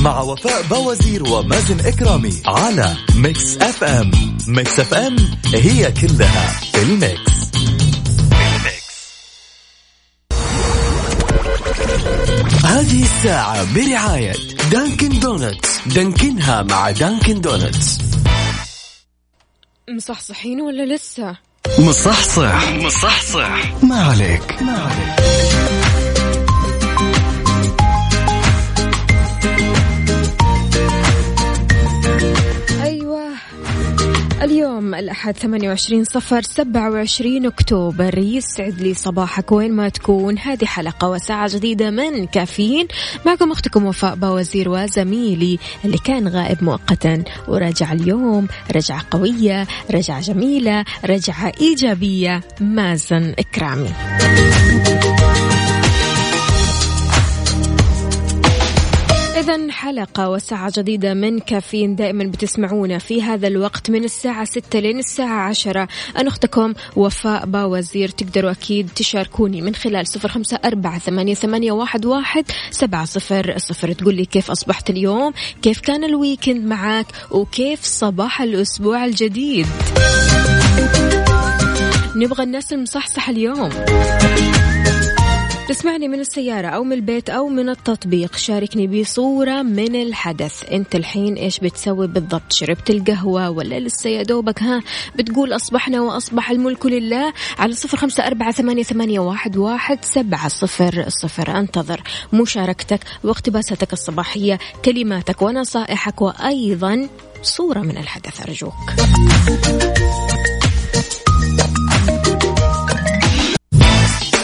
مع وفاء بوازير ومازن إكرامي على Mix FM. Mix FM هي كلها في ال mix. هذه الساعة برعاية Dunkin' Donuts. دانكنها مع Dunkin' Donuts. مصحصحين ولا لسه؟ مصحصح. مصحصح. ما عليك. ما عليك. اليوم الأحد 28 صفر 27 أكتوبر. يسعد لي صباحك وين ما تكون. هذه حلقة وساعة جديدة من كافيين. معكم أختكم وفاء باوزير وزميلي اللي كان غائب مؤقتا. ورجع اليوم. رجعة قوية رجعة جميلة رجعة إيجابية. مازن إكرامي. إذا حلقة وساعة جديدة من كافيين دائما بتسمعونا في هذا الوقت من الساعة ستة لين الساعة عشرة. أنا أختكم وفاء باوزير تقدروا أكيد تشاركوني من خلال صفر خمسة أربعة ثمانية, ثمانية واحد, واحد سبعة صفر صفر. تقول لي كيف أصبحت اليوم؟ كيف كان ال weekend معك؟ وكيف صباح الأسبوع الجديد؟ نبغى الناس المصحصح اليوم. تسمعني من السيارة أو من البيت أو من التطبيق. شاركني بصورة من الحدث. أنت الحين إيش بتسوي بالضبط؟ شربت القهوة ولا لسه يا دوبك؟ ها بتقول أصبحنا وأصبح الملك لله. على صفر خمسة أربعة ثمانية, ثمانية واحد, واحد سبعة صفر صفر. أنتظر مشاركتك واقتباساتك الصباحية كلماتك ونصائحك وأيضا صورة من الحدث. أرجوك.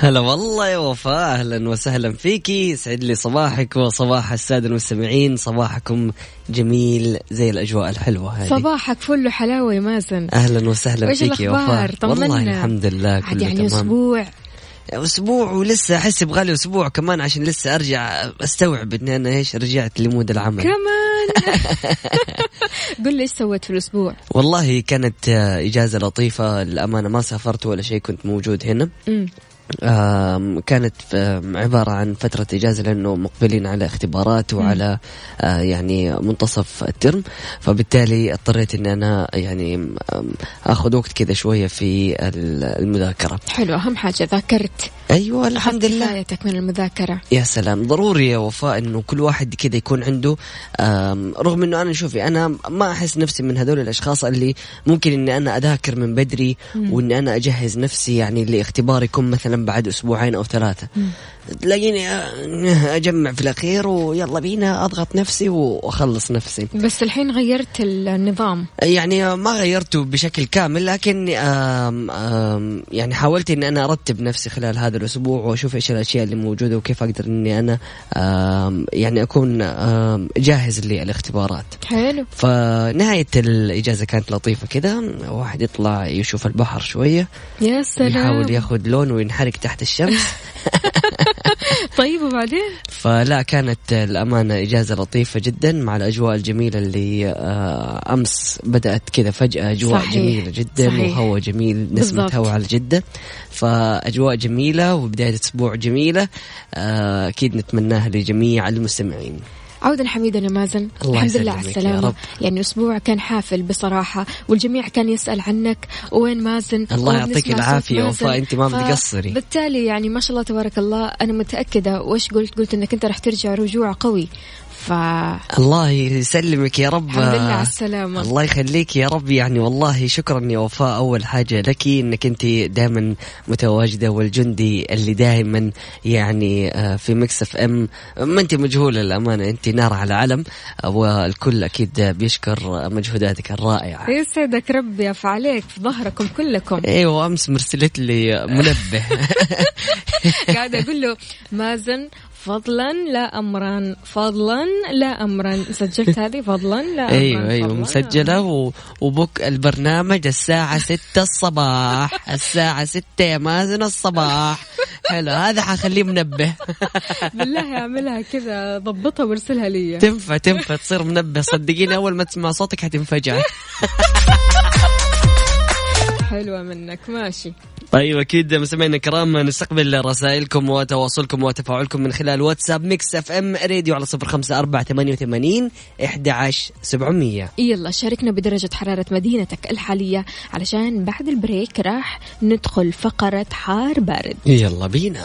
هلا والله يا وفاء أهلا وسهلا فيكي. يسعد لي صباحك وصباح السادة المستمعين صباحكم جميل زي الأجواء الحلوة هذه. صباحك فل حلاوه يا مازن. أهلا وسهلا وإيش فيك يا؟ وفاء. والله. الحمد لله كله يعني تمام. أسبوع. أسبوع ولسه أحس يبغالي أسبوع كمان عشان لسه أرجع أستوعب إني أنا إيش رجعت لمود العمل. كمان. قل لي إيش سويت في الأسبوع؟ والله كانت إجازة لطيفة. للأمانة ما سافرت ولا شيء كنت موجود هنا. كانت عبارة عن فترة إجازة لأنه مقبلين على اختبارات وعلى آه، يعني منتصف الترم. فبالتالي اضطريت أني أنا يعني أخذ وقت كذا شوية في ال- المذاكرة. حلو أهم حاجة ذاكرت. أيوة الحمد لله. كفايتك من المذاكرة. يا سلام. ضروري يا وفاء إنه كل واحد كذا يكون عنده رغم إنه أنا شوفي أنا ما أحس نفسي من هذول الأشخاص اللي ممكن إني أنا أذاكر من بدري وإني أنا أجهز نفسي يعني لاختبار يكون مثلا بعد أسبوعين أو ثلاثة. تلاقيني أجمع في الأخير ويلا بينا أضغط نفسي وأخلص نفسي. بس الحين غيرت النظام. يعني ما غيرته بشكل كامل لكن آم آم يعني حاولت إني أنا أرتب نفسي خلال هذا الأسبوع وأشوف إيش الأشياء اللي موجودة وكيف أقدر إني أنا يعني أكون جاهز للاختبارات. حلو. فنهاية الإجازة كانت لطيفة كذا واحد يطلع يشوف البحر شوية يا سلام. يحاول ياخذ لون وينحرق تحت الشمس. طيب وبعدين فلا كانت الأمانة إجازة لطيفة جدا مع الأجواء الجميلة اللي آه، أمس بدأت كذا فجأة أجواء صحيح، جميلة جدا صحيح. وهواء جميل نسمة. هواء على جدة فأجواء جميلة وبداية أسبوع جميلة آه، أكيد نتمناها لجميع المستمعين عودا حميدا يا مازن الحمد لله على السلامة. يعني أسبوع كان حافل بصراحة والجميع كان يسأل عنك. وين مازن؟ الله يعطيك العافية. وفاء، أنت ما بتقصري. بالتالي يعني ما شاء الله تبارك الله أنا متأكدة. وإيش قلت؟ قلت أنك أنت راح ترجع رجوع قوي. ف الله يسلمك يا رب. الحمد لله على السلامة. الله يخليك يا رب. يعني والله شكرا يا وفاء. أول حاجة لك إنك أنت دائما متواجدة والجندي اللي دائما يعني آه، في Mix FM. ما أنت مجهولة الأمانة. أنت نار على علم. والكل أكيد بيشكر مجهوداتك الرائعة. يسعدك ربي يا عليك في ظهركم كلكم. أيوه أمس مرسلت لي منبه. قاعدة أقول له مازن فضلا لا أمرا فضلا لا أمرا. سجلت هذه فضلا لا أمرا أيوه أيوه مسجلة و... وبك البرنامج الساعة ستة الصباح. الساعة ستة يا مازن الصباح. حلو هذا حخليه منبه. بالله اعملها كذا ضبطها وارسلها لي. تنفع تنفع تصير منبه. صدقيني أول ما تسمع صوتك حتنفجع. حلوة منك ماشي. طيب أكيد مستمعينا الكرام نستقبل رسائلكم وتواصلكم وتفاعلكم من خلال واتساب Mix FM Radio على صفر خمسة أربعة ثمانية وثمانين إحدى عشر سبعمية. يلا شاركنا بدرجة حرارة مدينتك الحالية. علشان بعد ال break راح ندخل فقرة حار بارد. يلا بينا.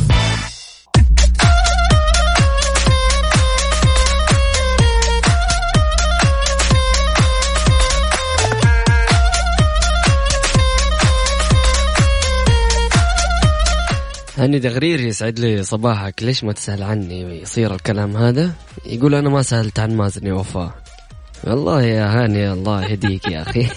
هاني دغرير يسعد لي صباحك. ليش ما تسأل عني يصير الكلام هذا؟ يقول أنا ما سألت عن مازن يا وفاء. والله يا هاني الله يهديك يا أخي.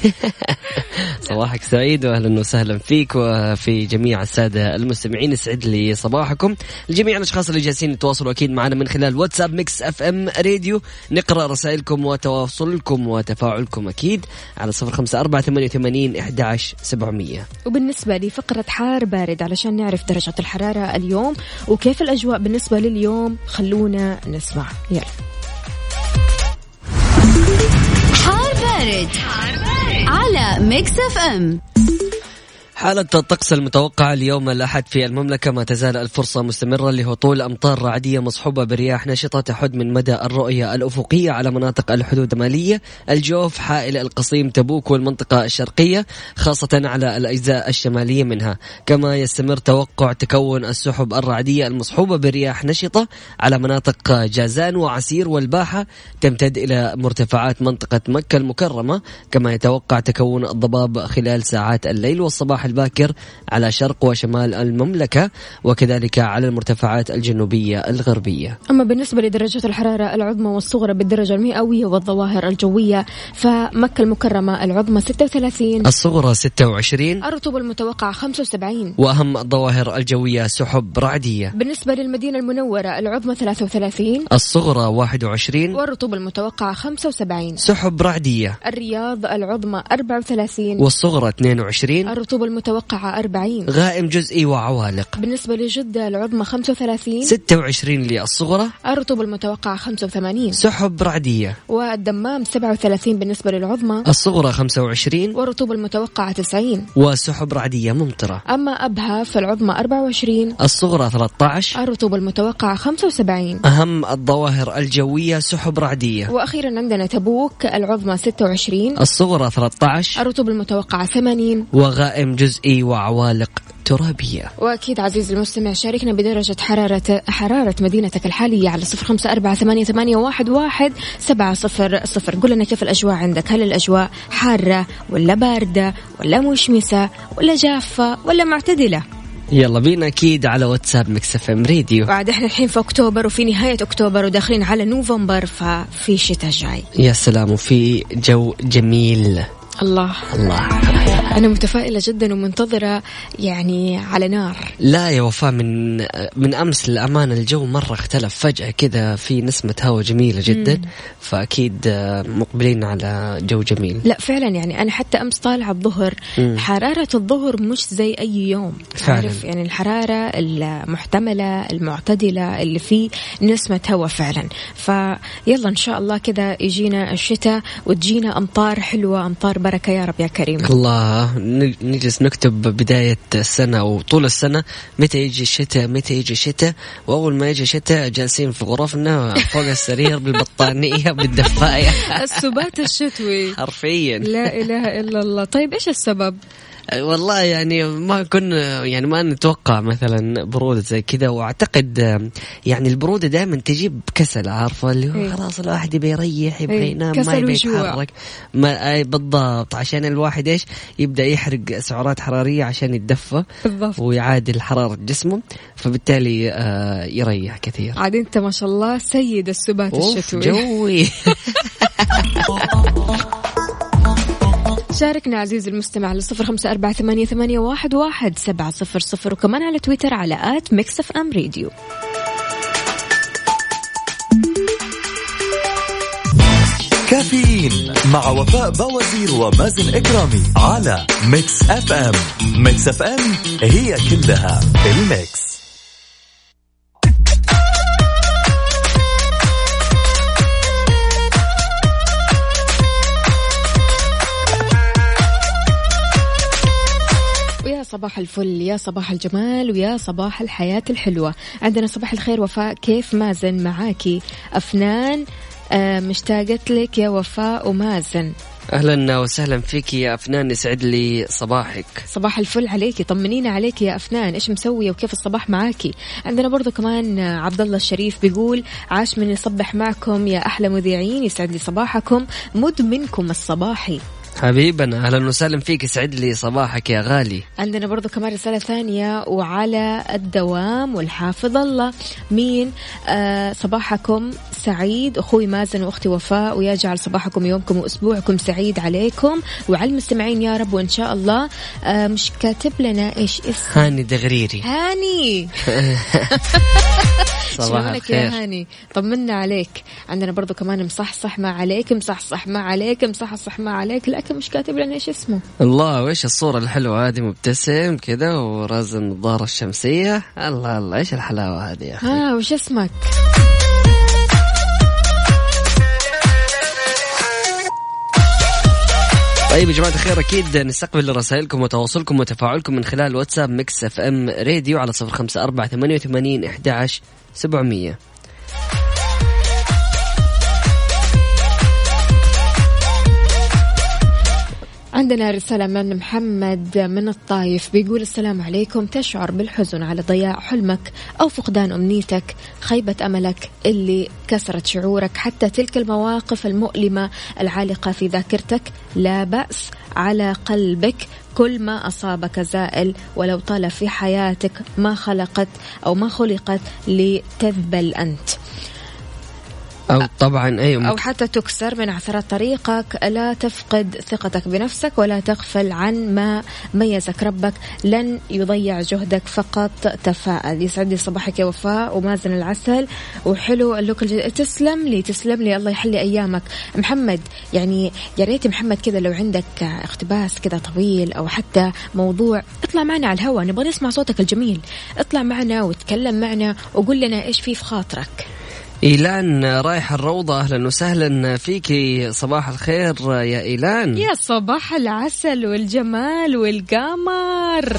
صباحك سعيد وأهلا وسهلا فيك وفي جميع السادة المستمعين. يسعد لي صباحكم. لجميع الأشخاص اللي جالسين يتواصلوا أكيد معنا من خلال واتساب Mix FM Radio. نقرأ رسائلكم وتواصلكم وتفاعلكم أكيد على صفر خمسة أربعة ثمانية وثمانين إحدى سبعمية. وبالنسبة لفقرة حار بارد علشان نعرف درجة الحرارة اليوم وكيف الأجواء بالنسبة لليوم. خلونا نسمع. يلا. على Mix FM. حالة الطقس المتوقعة اليوم الأحد في المملكة ما تزال الفرصة مستمرة لهطول أمطار رعدية مصحوبة برياح نشطة تحد من مدى الرؤية الأفقية على مناطق الحدود الشمالية الجوف حائل القصيم تبوك والمنطقة الشرقية خاصة على الأجزاء الشمالية منها. كما يستمر توقع تكون السحب الرعدية المصحوبة برياح نشطة على مناطق جازان وعسير والباحة تمتد إلى مرتفعات منطقة مكة المكرمة كما يتوقع تكون الضباب خلال ساعات الليل والصباح الباكر على شرق وشمال المملكة وكذلك على المرتفعات الجنوبية الغربية. أما بالنسبة لدرجة الحرارة العظمى والصغرى بالدرجة المئوية والظواهر الجوية فمكة المكرمة العظمى 36 الصغرى 26 الرطوبة المتوقعة 75 وأهم الظواهر الجوية سحب رعدية. بالنسبة للمدينة المنورة العظمى 33 الصغرى 21 والرطوبة المتوقعة 75 سحب رعدية. الرياض العظمى 34 والصغرى 22 الرطوبة المتوقعة 40 غائم جزئي وعوالق. بالنسبة لجدة العظمى 35 26 للصغرى. الرطوبة المتوقعة 85 سحب رعدية. والدمام 37 بالنسبة للعظمى. الصغرى 25 والرطوبة المتوقعة 90 وسحب رعدية ممطرة. أما أبها فالعظمى 24 الصغرى 13 الرطوبة المتوقعة 75 أهم الظواهر الجوية سحب رعدية. وأخيرا عندنا تبوك العظمى 26 الصغرى 13 الرطوبة المتوقعة 80 وغائم جزئي وعوالق ترابية. وأكيد عزيزي المستمع شاركنا بدرجة حرارة حرارة مدينتك الحالية على صفر خمسة أربعة ثمانية, ثمانية واحد, واحد سبعة صفر صفر. قل لنا كيف الأجواء عندك؟ هل الأجواء حارة ولا باردة ولا مشمسة ولا جافة ولا معتدلة؟ يلا بينا أكيد على واتساب مكسف إم راديو. بعد إحنا الحين في أكتوبر وفي نهاية أكتوبر وداخلين على نوفمبر ففي شتاء جاي. يا سلام وفي جو جميل. الله. الله. أنا متفائلة جدا ومنتظرة يعني على نار. لا يا وفاء من من أمس للامانه الجو مرة اختلف. فجأة كذا في نسمة هواء جميلة جدا فأكيد مقبلين على جو جميل. لا فعلا يعني أنا حتى أمس طالعة الظهر. مم. حرارة الظهر مش زي أي يوم. فعلاً. عارف؟ يعني الحرارة المحتملة المعتدلة اللي فيه نسمة هواء فعلا. فيلا إن شاء الله كذا يجينا الشتاء وتجينا أمطار حلوة أمطار بركة. يا رب يا كريم. الله نجلس نكتب بداية السنة وطول السنة. متى يجي الشتاء متى يجي الشتاء وأول ما يجي الشتاء جالسين في غرفنا فوق السرير بالبطانية بالدفاية. السبات الشتوي. حرفيا. لا إله إلا الله. طيب إيش السبب؟ والله يعني ما كنا يعني ما نتوقع مثلا برودة زي كذا وأعتقد يعني البرودة دائما تجيب كسل عارفة اللي هو إيه. خلاص الواحد يبي يريح يبغى إيه. ينام ما يبي. يتحرك ما بالضبط عشان الواحد إيش يبدأ يحرق سعرات حرارية عشان يتدفى بالضبط ويعادل حرارة جسمه فبالتالي آه، يريح كثير عاد أنت ما شاء الله سيد السبات الشتوي جوي شاركنا عزيزي المستمع على صفر خمسة أربعة ثمانية, ثمانية واحد, واحد سبعة صفر صفر وكمان على تويتر على at Mix FM Radio. كافيين مع وفاء باوزير ومازن إكرامي على Mix FM. Mix FM هي كلها الميكس. صباح الفل يا صباح الجمال ويا صباح الحياة الحلوة. عندنا صباح الخير وفاء كيف مازن معاكي؟ أفنان آه مشتاقت لك يا وفاء ومازن. أهلا وسهلا فيك يا أفنان يسعد لي صباحك. صباح الفل عليكي طمنينا عليكي يا أفنان إيش مسوية وكيف الصباح معاكي؟ عندنا برضو كمان آه، عبد الله الشريف بيقول عاش من يصبح معكم يا أحلى مذيعين يسعد لي صباحكم مدمنكم الصباحي. حبيبنا أهلا وسهلا فيك يسعد لي صباحك يا غالي. عندنا برضو كمان رسالة ثانية وعلى الدوام والحافظ الله. مين؟ آه صباحكم سعيد أخوي مازن وأختي وفاء ويجعل صباحكم يومكم وأسبوعكم سعيد عليكم. وعلى المستمعين يا رب وإن شاء الله. آه مش كاتب لنا إيش اسم؟ هاني دغريري. هاني. صباح شلونك يا هاني؟ طمنا عليك. عندنا برضو كمان مصحصح ما عليك مصحصح ما عليك مصحصح ما عليك. لكن مش كاتب لنا إيش اسمه. الله وش الصورة الحلوة هذه؟ مبتسم كذا ورازن النظارة الشمسية. الله الله إيش الحلاوة هذه يا أخي؟ ها وش اسمك؟ طيب يا جماعة الخير أكيد نستقبل رسائلكم وتواصلكم وتفاعلكم من خلال واتساب Mix FM Radio على صفر خمسة أربعة ثمانية وثمانين إحدى عشر سبعمية. عندنا رسالة من محمد من الطايف بيقول السلام عليكم. تشعر بالحزن على ضياع حلمك أو فقدان أمنيتك خيبة أملك اللي كسرت شعورك. حتى تلك المواقف المؤلمة العالقة في ذاكرتك لا بأس على قلبك. كل ما أصابك زائل ولو طال في حياتك ما خلقت أو ما خلقت لتذبل أنت. أو طبعا أيوة. أو حتى تكسر من عثرات طريقك. لا تفقد ثقتك بنفسك ولا تغفل عن ما ميزك ربك. لن يضيع جهدك فقط. تفاءل. يسعد لي صباحك يا وفاء ومازن العسل. وحلو اللوك الجديد تسلم لي تسلم لي. الله يحلي أيامك. محمد يعني يا ريت محمد كذا لو عندك اقتباس كذا طويل أو حتى موضوع اطلع معنا على الهواء نبغى نسمع صوتك الجميل. اطلع معنا وتكلم معنا وقول لنا إيش في في خاطرك. إيلان رايح الروضة. أهلا وسهلا فيكي صباح الخير يا إيلان. يا صباح العسل والجمال والقمر.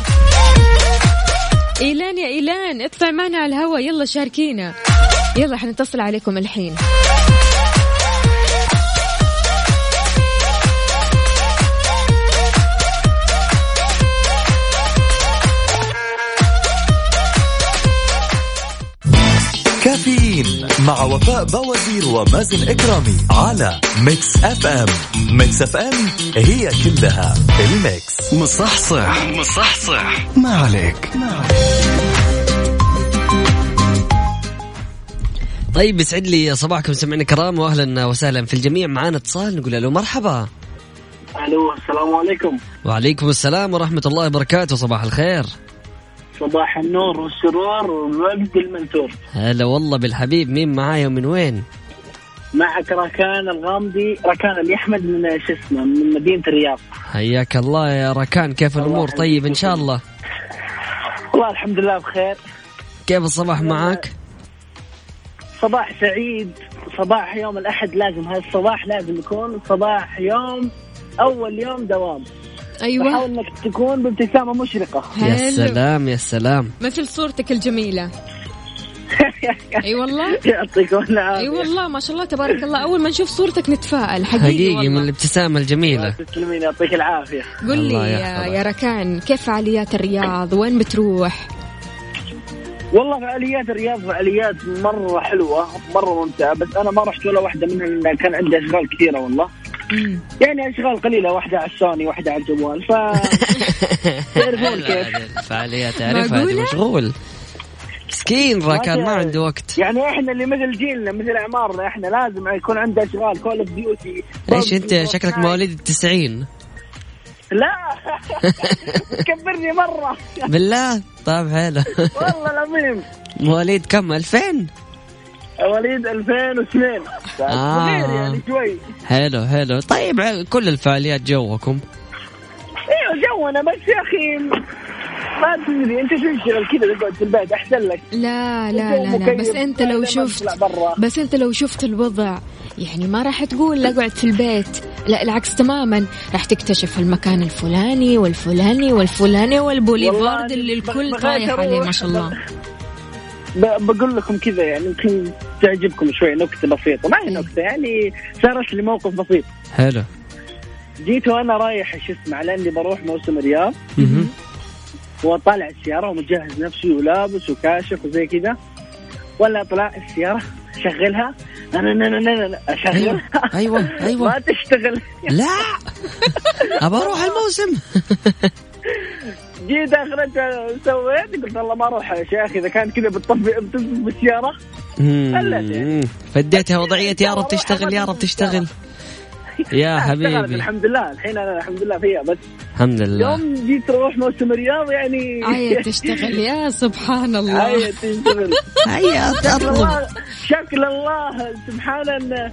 إيلان يا إيلان اطلع معنا على الهواء. يلا شاركينا. يلا حنتصل عليكم الحين. كافيين مع وفاء باوزير ومازن إكرامي على Mix FM Mix FM هي كلها الميكس. مصحصح. مصحصح. ما عليك. طيب يسعد لي صباحكم سمعنا كرام واهلا وسهلا في الجميع. معانا اتصال نقول له مرحبا. ألو السلام عليكم. وعليكم السلام ورحمة الله وبركاته. صباح الخير. صباح النور والسرور والورد المنثور. هلا والله بالحبيب مين معايا ومن وين؟ معك ركان الغامدي ركان اللي أحمد من شو اسمه من مدينة الرياض. حياك الله يا ركان كيف الأمور؟ الله طيب إن شاء الله. والله الحمد لله بخير. كيف الصباح معك صباح سعيد صباح يوم الأحد لازم هذا الصباح لازم يكون صباح يوم أول يوم دوام. أيوة. بحاول إنك تكون بابتسامة مشرقة. يا. سلام يا سلام. مثل صورتك الجميلة. أي والله. يعطيكم العافية. أي والله ما شاء الله تبارك الله. أول ما نشوف صورتك نتفائل حقيقي, حقيقي من والله. الابتسامة الجميلة. تسلمين يعطيك العافية. قل لي يا. يا ركان كيف فعاليات الرياض؟ وين بتروح؟ والله فعاليات الرياض فعاليات مرة حلوة مرة ممتعة بس أنا ما رحت ولا واحدة منها لأن كان عندي أشغال كثيرة والله. مم. يعني أشغال قليلة واحدة على السوني واحدة على الجوال ف تعرفون كيف. الفعاليات تعرفها؟ مشغول. مسكين راكان ما ما عنده وقت. يعني إحنا اللي مثل جيلنا مثل أعمارنا إحنا لازم يكون عندنا أشغال Call of Duty إيش أنت شكلك مواليد التسعين؟ لا. تكبرني مرة. بالله؟ طيب حلو. والله العظيم. مواليد كم؟ 2000 مواليد 2002 آه. صغير يعني شوي. حلو حلو. طيب كل الفعاليات جوكم. أيوه جونا بس يا أخي ما تدري أنت شو تشتغل كذا تقعد في البيت؟ أحسن لك. لا لا لا, لا. بس أنت لو شفت بس أنت لو شفت الوضع يعني ما راح تقول لا أقعد في البيت. لا العكس تماما. راح تكتشف المكان الفلاني والفلاني والفلاني والبوليفارد اللي الكل طايح عليه ما شاء الله. ب- بقول لكم كذا يعني يمكن تعجبكم شوي نكتة بسيطة. ما هي إيه. نكتة يعني صارت لي موقف بسيط. حلو. جيت وأنا رايح شو اسمه على إني بروح موسم الرياض. وطالع السيارة ومجهز نفسي ولابس وكاشف وزي كذا. ولا طلع السيارة شغلها. أنا أنا أنا أنا أشغلها. أيوه أيوه ما تشتغل. لا! ابى أروح الموسم. جيت اخرت سويت قلت والله ما أروح يا شيخ إذا كان كذا بتطفي بتطفي بالسيارة. مم. فديتها وضعية يا رب تشتغل يا رب تشتغل. يا حبيبي. الحمد لله. الحين أنا الحمد لله فيها بس الحمد لله. يوم جيت أروح موسم الرياض يعني عاية تشتغل يا سبحان الله. عاية تشتغل. هيا الله شكل الله سبحانه انه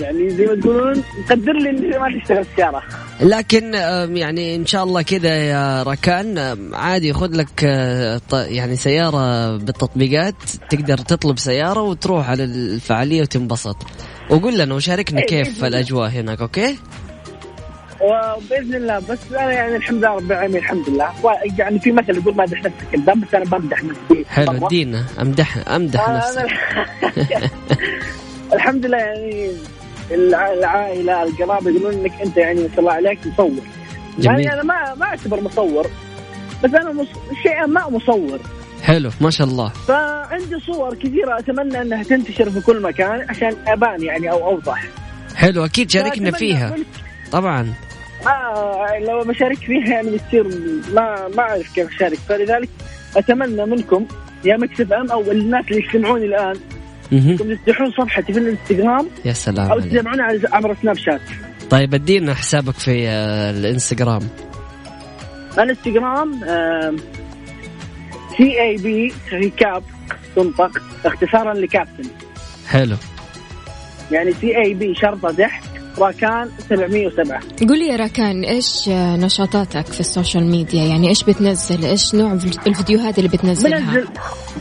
يعني زي ما تقولون مقدر لي إني ما تشتغل السيارة. لكن يعني إن شاء الله كذا يا ركان عادي خذ لك آه، ط- يعني سيارة بالتطبيقات تقدر تطلب سيارة وتروح على الفعالية وتنبسط. وقول لنا وشاركنا إيه، كيف. الأجواء هناك أوكي؟ وبإذن الله بس أنا يعني الحمد لله رب العالمين الحمد لله. يعني في مثل يقول مدح نفسك كذاب بس أنا بمدح نفسي حلو. ادينا. امدح امدح نفسك الحمد لله يعني الع- العائلة القرابه يقولون إنك أنت يعني ما شاء الله عليك مصور. جميل. يعني أنا ما ما أعتبر مصور بس أنا مص... شيئا ما مصور. حلو ما شاء الله. فعندي صور كثيرة أتمنى أنها تنتشر في كل مكان عشان أبان يعني أو أوضح. حلو أكيد شاركنا فيها. طبعا. ما لو بشارك فيها يعني بتصير ما ما أعرف كيف أشارك. فلذلك أتمنى منكم يا مكسف إم أو الناس اللي يستمعوني الآن. أنكم تفتحون صفحتي في الإنستغرام يا سلام أو. تتابعوني على عبر سناب شات. طيب ادينا حسابك في آه، الإنستغرام. الإنستغرام C A P ريكاب تنطق اختصارا لكابتن. حلو. يعني C A P شرطة تحت راكان 707 قولي يا راكان إيش نشاطاتك في ال social media؟ يعني إيش بتنزل؟ إيش نوع الفيديوهات اللي بتنزلها؟ بنزل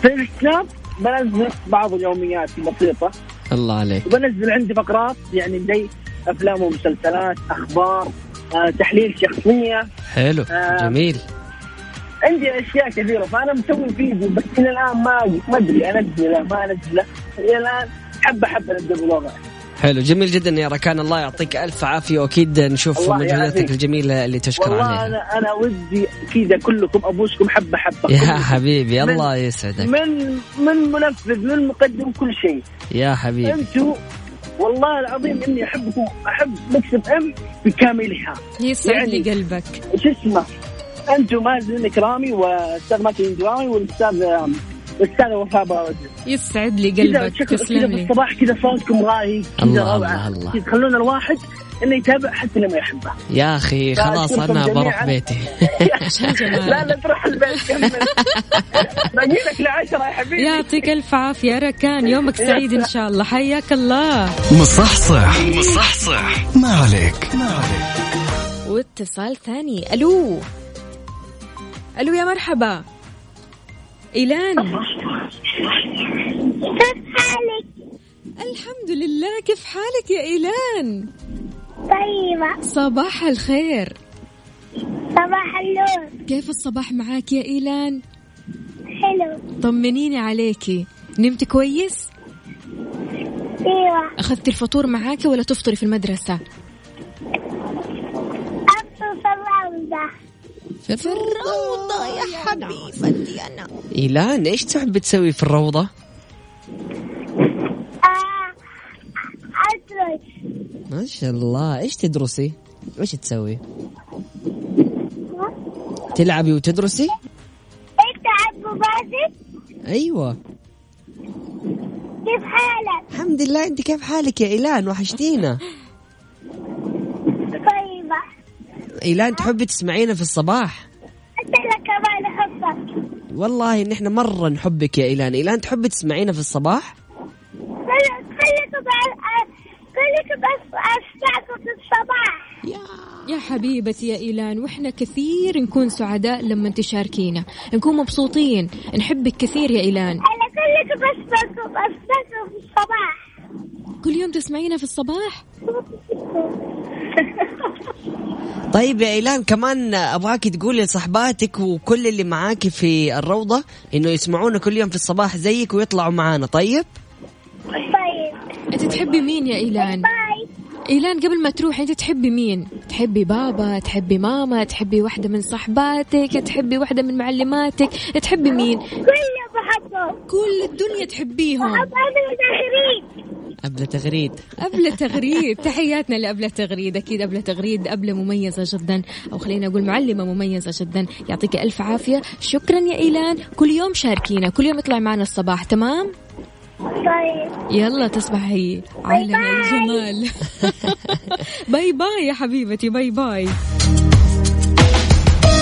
في السناب بنزل بعض اليوميات البسيطه الله عليك. وبنزل عندي فقرات يعني زي أفلام ومسلسلات أخبار آه، تحليل شخصية. حلو. آه. جميل. عندي أشياء كثيرة فأنا مسوي فيديو بس إلى الآن ما ما أدري انزله ما انزله إلى الآن حبة حبة نبدأ الوضع حلو جميل جدا يا ركان الله يعطيك ألف عافية وأكيد نشوف مجهوداتك. الجميلة اللي تشكر والله عليها. أنا أنا ودي كذا كلكم ابوسكم حبة حبة. يا. حبيبي من- الله يسعدك. من من منفذ من مقدم كل شيء. يا حبيبي. أنتم والله العظيم إني أحبكم أحب مكسب أم بكاملها. يسعد يعني- لي قلبك. شو اسمه؟ أنتم مازن كرامي وأستاذ ماكين كرامي والأستاذ الأستاذ وفاء باوزي يسعد لي قلبك تسلم لي. بالصباح كذا صوتكم رايق كذا الله، الله، الله. تخلون الواحد إنه يتابع حتى لما يحبه. يا أخي خلاص أنا بروح. بيتي. لا لا تروح البيت كمل. باقي لك لعشرة يا حبيبي. يعطيك ألف عافية ركان يومك سعيد إن شاء الله. حياك الله. مصحصح مصحصح. ما عليك ما عليك. واتصال ثاني. ألو. ألو يا مرحبا. إيلان. كيف حالك؟ الحمد لله. كيف حالك يا إيلان؟ طيبة. صباح الخير. صباح النور. كيف الصباح معاك يا إيلان؟ حلو. طمنيني عليكي نمت كويس؟ أيوه. أخذتي الفطور معاكي ولا تفطري في المدرسة؟ ابصر في الروضة. في الروضة يا حبيبتي. أنا. إيلان إيش تحب تسوي في الروضة؟ آه، ادرس ما شاء الله. إيش تدرسي؟ إيش تسوي؟ تلعبي وتدرسي؟ انت باسل أيوة. كيف حالك؟ الحمد لله أنت كيف حالك يا إيلان؟ وحشتينا. إيلان تحبي تسمعينا في الصباح؟ لك كمان احبك والله إن إحنا مرة نحبك يا إيلان. إيلان تحبي تسمعينا في الصباح؟ بس اسمعكم في الصباح. يا. حبيبتي يا إيلان وإحنا كثير نكون سعداء لما تشاركينا نكون مبسوطين. نحبك كثير يا إيلان. أنا خليك بس بس اسمعكم في الصباح. كل يوم تسمعينا في الصباح؟ طيب يا إيلان كمان أبغاك تقولي لصحباتك وكل اللي معاك في الروضة إنه يسمعونا كل يوم في الصباح زيك ويطلعوا معانا طيب؟ طيب أنت تحبي مين يا إيلان؟ إيلان قبل ما تروحي أنت تحبي مين؟ تحبي بابا تحبي ماما تحبي واحدة من صحباتك تحبي واحدة من معلماتك تحبي مين؟ كله بحبهم كل الدنيا تحبيهم. بحب أنا تغريد. قبل تغريد. أبلة تغريد. تحياتنا لأبلة تغريد. أكيد أبلة تغريد أبلة مميزة جدا. أو خلينا أقول معلمة مميزة جدا. يعطيك ألف عافية. شكرا يا إيلان. كل يوم شاركينا. كل يوم اطلعي معنا الصباح. تمام؟ طيب. يلا تصبحي bye. الجمال bye bye يا حبيبتي. bye bye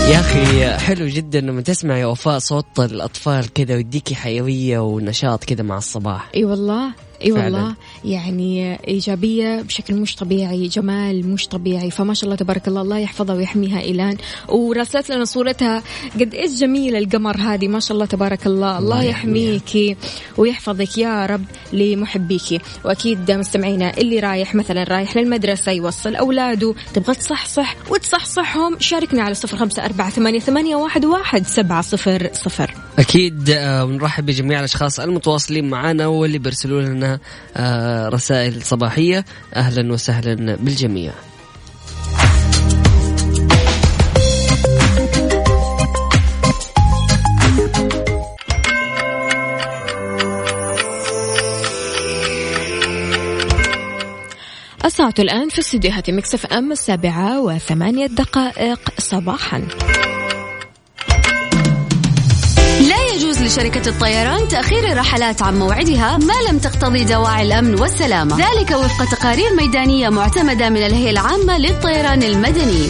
يا أخي حلو جدا لما تسمع يا وفاء صوت الأطفال كذا ويديكي حيوية ونشاط كذا مع الصباح. إي والله. إي. والله. يعني إيجابية بشكل مش طبيعي جمال مش طبيعي. فما شاء الله تبارك الله الله يحفظها ويحميها إيلان. وراسلت لنا صورتها. قد إيش جميلة القمر هذه. ما شاء الله تبارك الله. الله يحميكي ويحفظك يا رب لمحبيكي وأكيد مستمعينا اللي رايح مثلا رايح للمدرسة يوصل أولاده. تبغى تصحصح وتصحصحهم شاركنا على صفر خمسة أربعة ثمانية, واحد, واحد سبعة صفر صفر. أكيد آه، ونرحب بجميع الأشخاص المتواصلين معنا واللي بيرسلوا لنا آه، رسائل صباحية. أهلا وسهلا بالجميع. الساعة الآن في استديوهات مكسف أم السابعة وثمانية دقائق صباحا. لشركة الطيران تأخير الرحلات عن موعدها ما لم تقتضي دواعي الأمن والسلامة. ذلك وفق تقارير ميدانية معتمدة من الهيئة العامة للطيران المدني.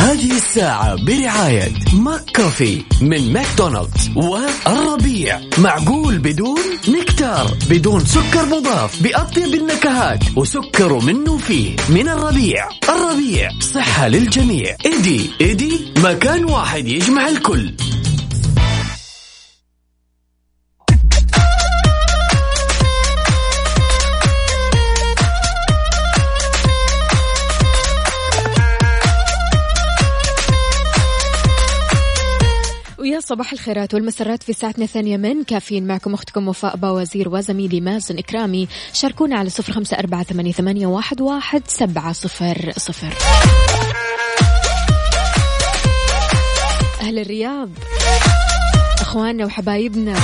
هذه الساعة برعاية ماك كوفي من ماكدونالدز والربيع. معقول بدون نكتار بدون سكر مضاف بأطيب النكهات وسكر منه فيه. من الربيع. الربيع صحة للجميع. إيدي إيدي مكان واحد يجمع الكل. صباح الخيرات والمسرات في ساعتنا الثانية من كافيين معكم أختكم وفاء باوزير وزميلي مازن إكرامي. شاركونا على صفر خمسة أربعة ثمانية, واحد سبعة صفر صفر. أهل الرياض أخواننا وحبايبنا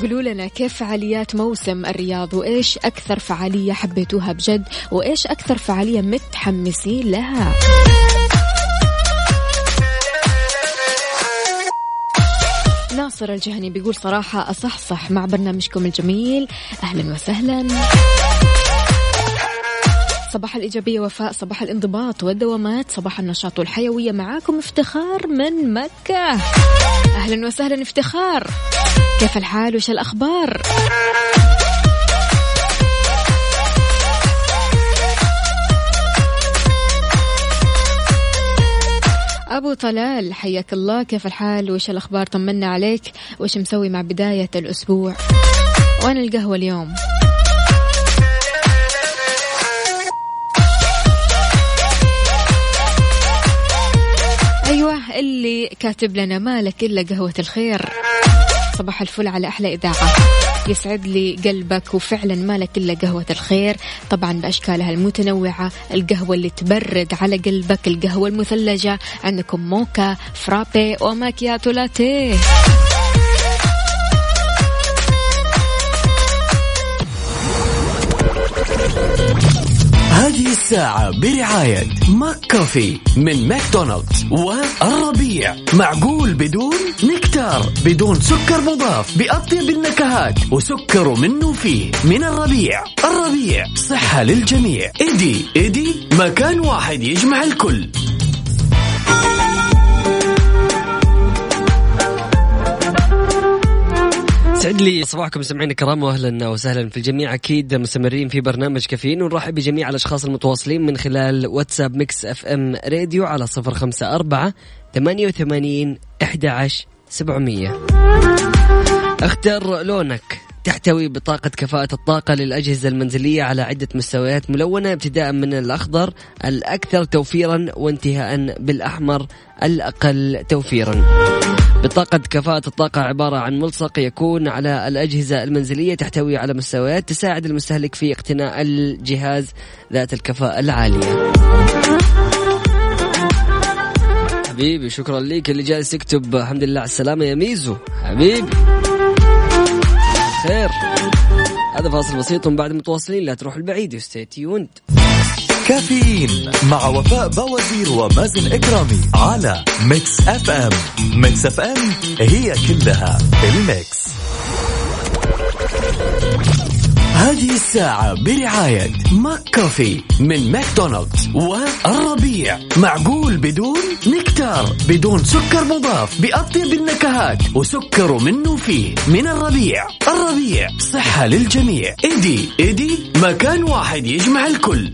قولوا لنا كيف فعاليات موسم الرياض؟ وإيش أكثر فعالية حبيتوها بجد؟ وإيش أكثر فعالية متحمسين لها؟ ناصر الجهني بيقول صراحة أصحصح مع برنامجكم الجميل. أهلا وسهلا. صباح الإيجابية وفاء صباح الانضباط والدوامات صباح النشاط والحيوية. معاكم افتخار من مكة. أهلا وسهلا افتخار. كيف الحال؟ وش الأخبار؟ أبو طلال حياك الله كيف الحال؟ وش الأخبار؟ طمنا عليك. وش مسوي مع بداية الأسبوع؟ وين القهوة اليوم؟ أيوة اللي كاتب لنا مالك إلا قهوة الخير. صباح الفل على أحلى إذاعة. يسعد لي قلبك وفعلا مالك إلا قهوة الخير. طبعا بأشكالها المتنوعة القهوة اللي تبرد على قلبك القهوة المثلجة عندكم mocha frappe و macchiato latte هذه الساعة برعاية ماك كوفي من ماكدونالدز والربيع. معقول بدون نكتار بدون سكر مضاف بأطيب النكهات وسكر منه فيه. من الربيع. الربيع صحة للجميع. ايدي ايدي مكان واحد يجمع الكل. سعد لي صباحكم سمعين الكرام واهلا وسهلا في الجميع. أكيد مستمرين في برنامج كافيين ونرحب بجميع الأشخاص المتواصلين من خلال واتساب Mix FM Radio على صفر خمسة أربعة ثمانية وثمانين أحد عشر سبعمية اختر لونك تحتوي بطاقة كفاءة الطاقة للأجهزة المنزلية على عدة مستويات ملونة ابتداء من الأخضر الأكثر توفيرا وانتهاء بالأحمر الأقل توفيرا. بطاقة كفاءة الطاقة عبارة عن ملصق يكون على الأجهزة المنزلية تحتوي على مستويات تساعد المستهلك في اقتناء الجهاز ذات الكفاءة العالية. حبيبي شكرا لك اللي جالس يكتب. الحمد لله على السلامة يا ميزو. حبيبي. خير هذا فاصل بسيط ومن بعد متواصلين لا تروح البعيد و stay tuned كافيين مع وفاء بوازير ومازن إكرامي على Mix FM. Mix FM هي كلها ال mix. هذه الساعة برعاية ماك كوفي من ماكدونالدز والربيع. معقول بدون نكتار بدون سكر مضاف. بأطيب النكهات وسكر منه فيه. من الربيع. الربيع صحة للجميع. ايدي ايدي مكان واحد يجمع الكل.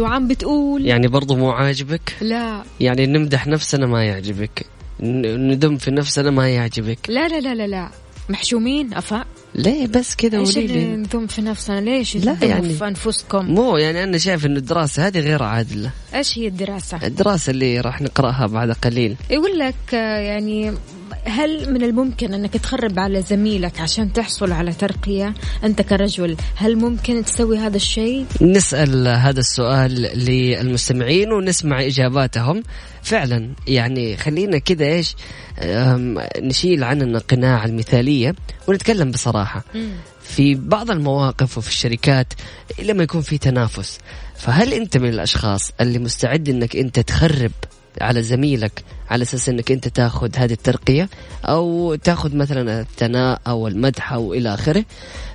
شو عم بتقول؟ يعني برضو مو عاجبك؟ لا. يعني نمدح نفسنا ما يعجبك. ندم في نفسنا ما يعجبك. لا لا لا لا لا. محشومين أفا ليه بس كذا قولي لي نذم في نفسنا؟ ليش لا يعني- في أنفسكم؟ مو يعني أنا شايف انه الدراسة هذه غير عادلة. إيش هي الدراسة؟ الدراسة اللي راح نقرأها بعد قليل. يقول لك آه، يعني هل من الممكن أنك تخرب على زميلك عشان تحصل على ترقية؟ أنت كرجل هل ممكن تسوي هذا الشيء؟ نسأل هذا السؤال للمستمعين ونسمع إجاباتهم. فعلا يعني خلينا كذا إيش نشيل عننا قناع المثالية ونتكلم بصراحة. في بعض المواقف وفي الشركات لما يكون في تنافس فهل أنت من الأشخاص اللي مستعد إنك أنت تخرب على زميلك على أساس إنك أنت تاخذ هذه الترقية أو تاخذ مثلا الثناء أو المدح أو إلى آخره.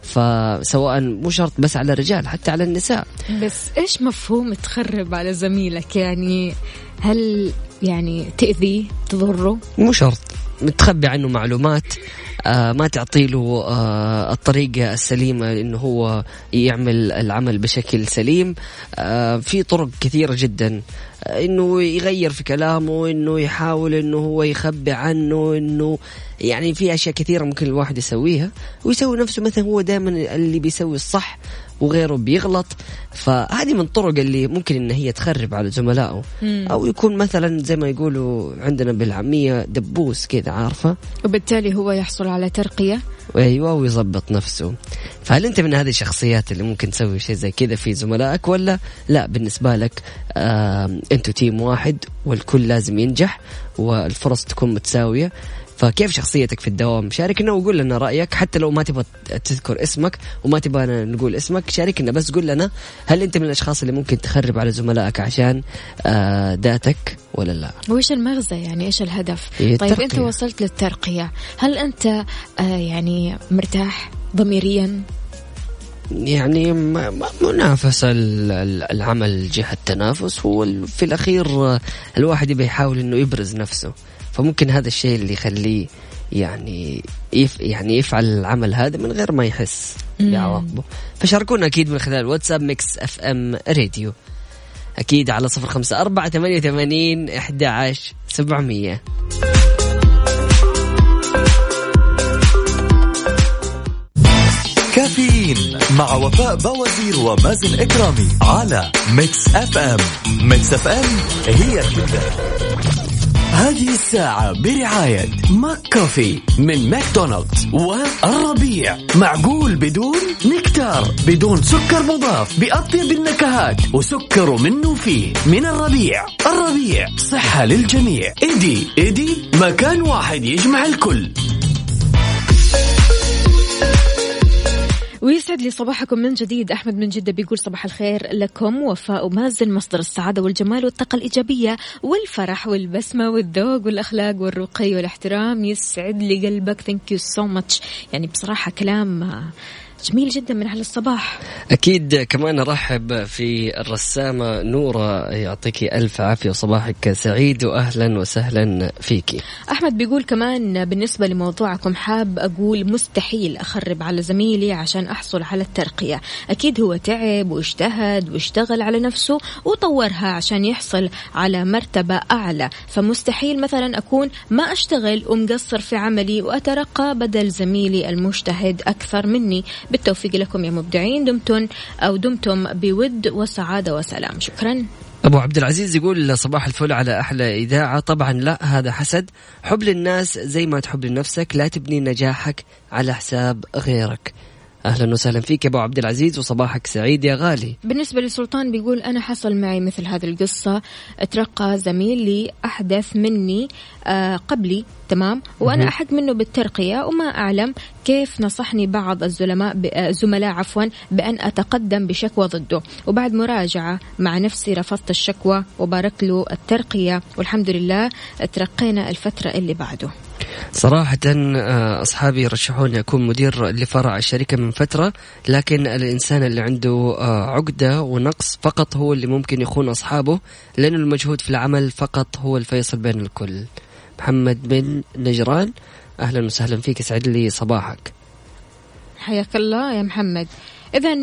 فسواء مو شرط بس على الرجال حتى على النساء. بس إيش مفهوم تخرب على زميلك؟ يعني هل يعني تأذيه تضره؟ مو شرط. متخبي عنه معلومات. ما تعطي له آه الطريقة السليمة إنه هو يعمل العمل بشكل سليم. آه في طرق كثيرة جدا. آه إنه يغير في كلامه إنه يحاول إنه هو يخبي عنه إنه يعني في أشياء كثيرة ممكن الواحد يسويها ويسوي نفسه مثلا هو دائما اللي بيسوي الصح. وغيره بيغلط. فهذه من الطرق اللي ممكن إن هي تخرب على زملائه. أو يكون مثلا زي ما يقولوا عندنا بالعامية دبوس كذا عارفة؟ وبالتالي هو يحصل على ترقية. أيوه ويظبط نفسه. فهل أنت من هذه الشخصيات اللي ممكن تسوي شيء زي كذا في زملائك ولا لا؟ بالنسبة لك آه أنتوا تيم واحد والكل لازم ينجح والفرص تكون متساوية. فكيف شخصيتك في الدوام؟ شاركنا وقول لنا رأيك حتى لو ما تبغى تذكر اسمك وما تبغى نقول اسمك شاركنا بس قول لنا هل أنت من الأشخاص اللي ممكن تخرب على زملائك عشان آه ذاتك ولا لا؟ وإيش المغزى يعني؟ إيش الهدف؟ هي طيب الترقية. أنت وصلت للترقية. هل أنت آه يعني مرتاح ضميريا؟ يعني منافسة ال- ال- العمل جهة تنافس وفي الأخير آه، الواحد يبي يحاول إنه يبرز نفسه. فممكن هذا الشيء اللي يخليه يعني يف يعني يفعل العمل هذا من غير ما يحس بعواقبه. فشاركونا أكيد من خلال واتساب ميكس أف إم راديو. أكيد على صفر خمسة أربعة ثمانية وثمانين أحد عشر سبعمية. كافيين مع وفاء بوازير ومازن إكرامي على Mix FM. Mix FM هي كلها. هذه الساعة برعاية ماك كوفي من ماكدونالدز والربيع. معقول بدون نكتار بدون سكر مضاف بأطيب النكهات وسكر منه فيه. من الربيع. الربيع صحة للجميع. ايدي ايدي مكان واحد يجمع الكل. ويسعد لي صباحكم من جديد. أحمد من جدة بيقول صباح الخير لكم. وفاء ومازن مصدر السعادة والجمال والطاقة الإيجابية والفرح والبسمة والذوق والأخلاق والرقي والإحترام. يسعد لي قلبك. thank you so much يعني بصراحة كلام جميل جدا من أهل الصباح. أكيد كمان أرحب في الرسامة نورة يعطيك ألف عافية وصباحك سعيد وأهلا وسهلا فيكي أحمد بيقول كمان بالنسبة لموضوعكم حاب أقول مستحيل أخرب على زميلي عشان أحصل على الترقية. أكيد هو تعب واجتهد واشتغل على نفسه وطورها عشان يحصل على مرتبة أعلى. فمستحيل مثلا أكون ما أشتغل ومقصر في عملي وأترقى بدل زميلي المجتهد أكثر مني. بالتوفيق لكم يا مبدعين. دمتم أو دمتم بود وسعادة وسلام. شكرا. أبو عبد العزيز يقول صباح الفل على أحلى إذاعة. طبعا لا هذا حسد. حب للناس زي ما تحب لنفسك. لا تبني نجاحك على حساب غيرك. أهلا وسهلا فيك يا أبو عبد العزيز وصباحك سعيد يا غالي. بالنسبة لسلطان بيقول أنا حصل معي مثل هذه القصة ترقى زميل لي أحدث مني آه قبلي تمام؟ وأنا أحق منه بالترقية وما أعلم كيف نصحني بعض الزلماء آه، زملاء عفوا بأن أتقدم بشكوى ضده. وبعد مراجعة مع نفسي رفضت الشكوى وبارك له الترقية والحمد لله ترقينا الفترة اللي بعده. صراحة آه، أصحابي يرشحوني أكون مدير لفرع الشركة من فترة لكن الإنسان اللي عنده آه، عقدة ونقص فقط هو اللي ممكن يخون أصحابه لأنه المجهود في العمل فقط هو الفيصل بين الكل. محمد بن نجران أهلا وسهلا فيك يسعد لي صباحك. حياك الله يا محمد. إذا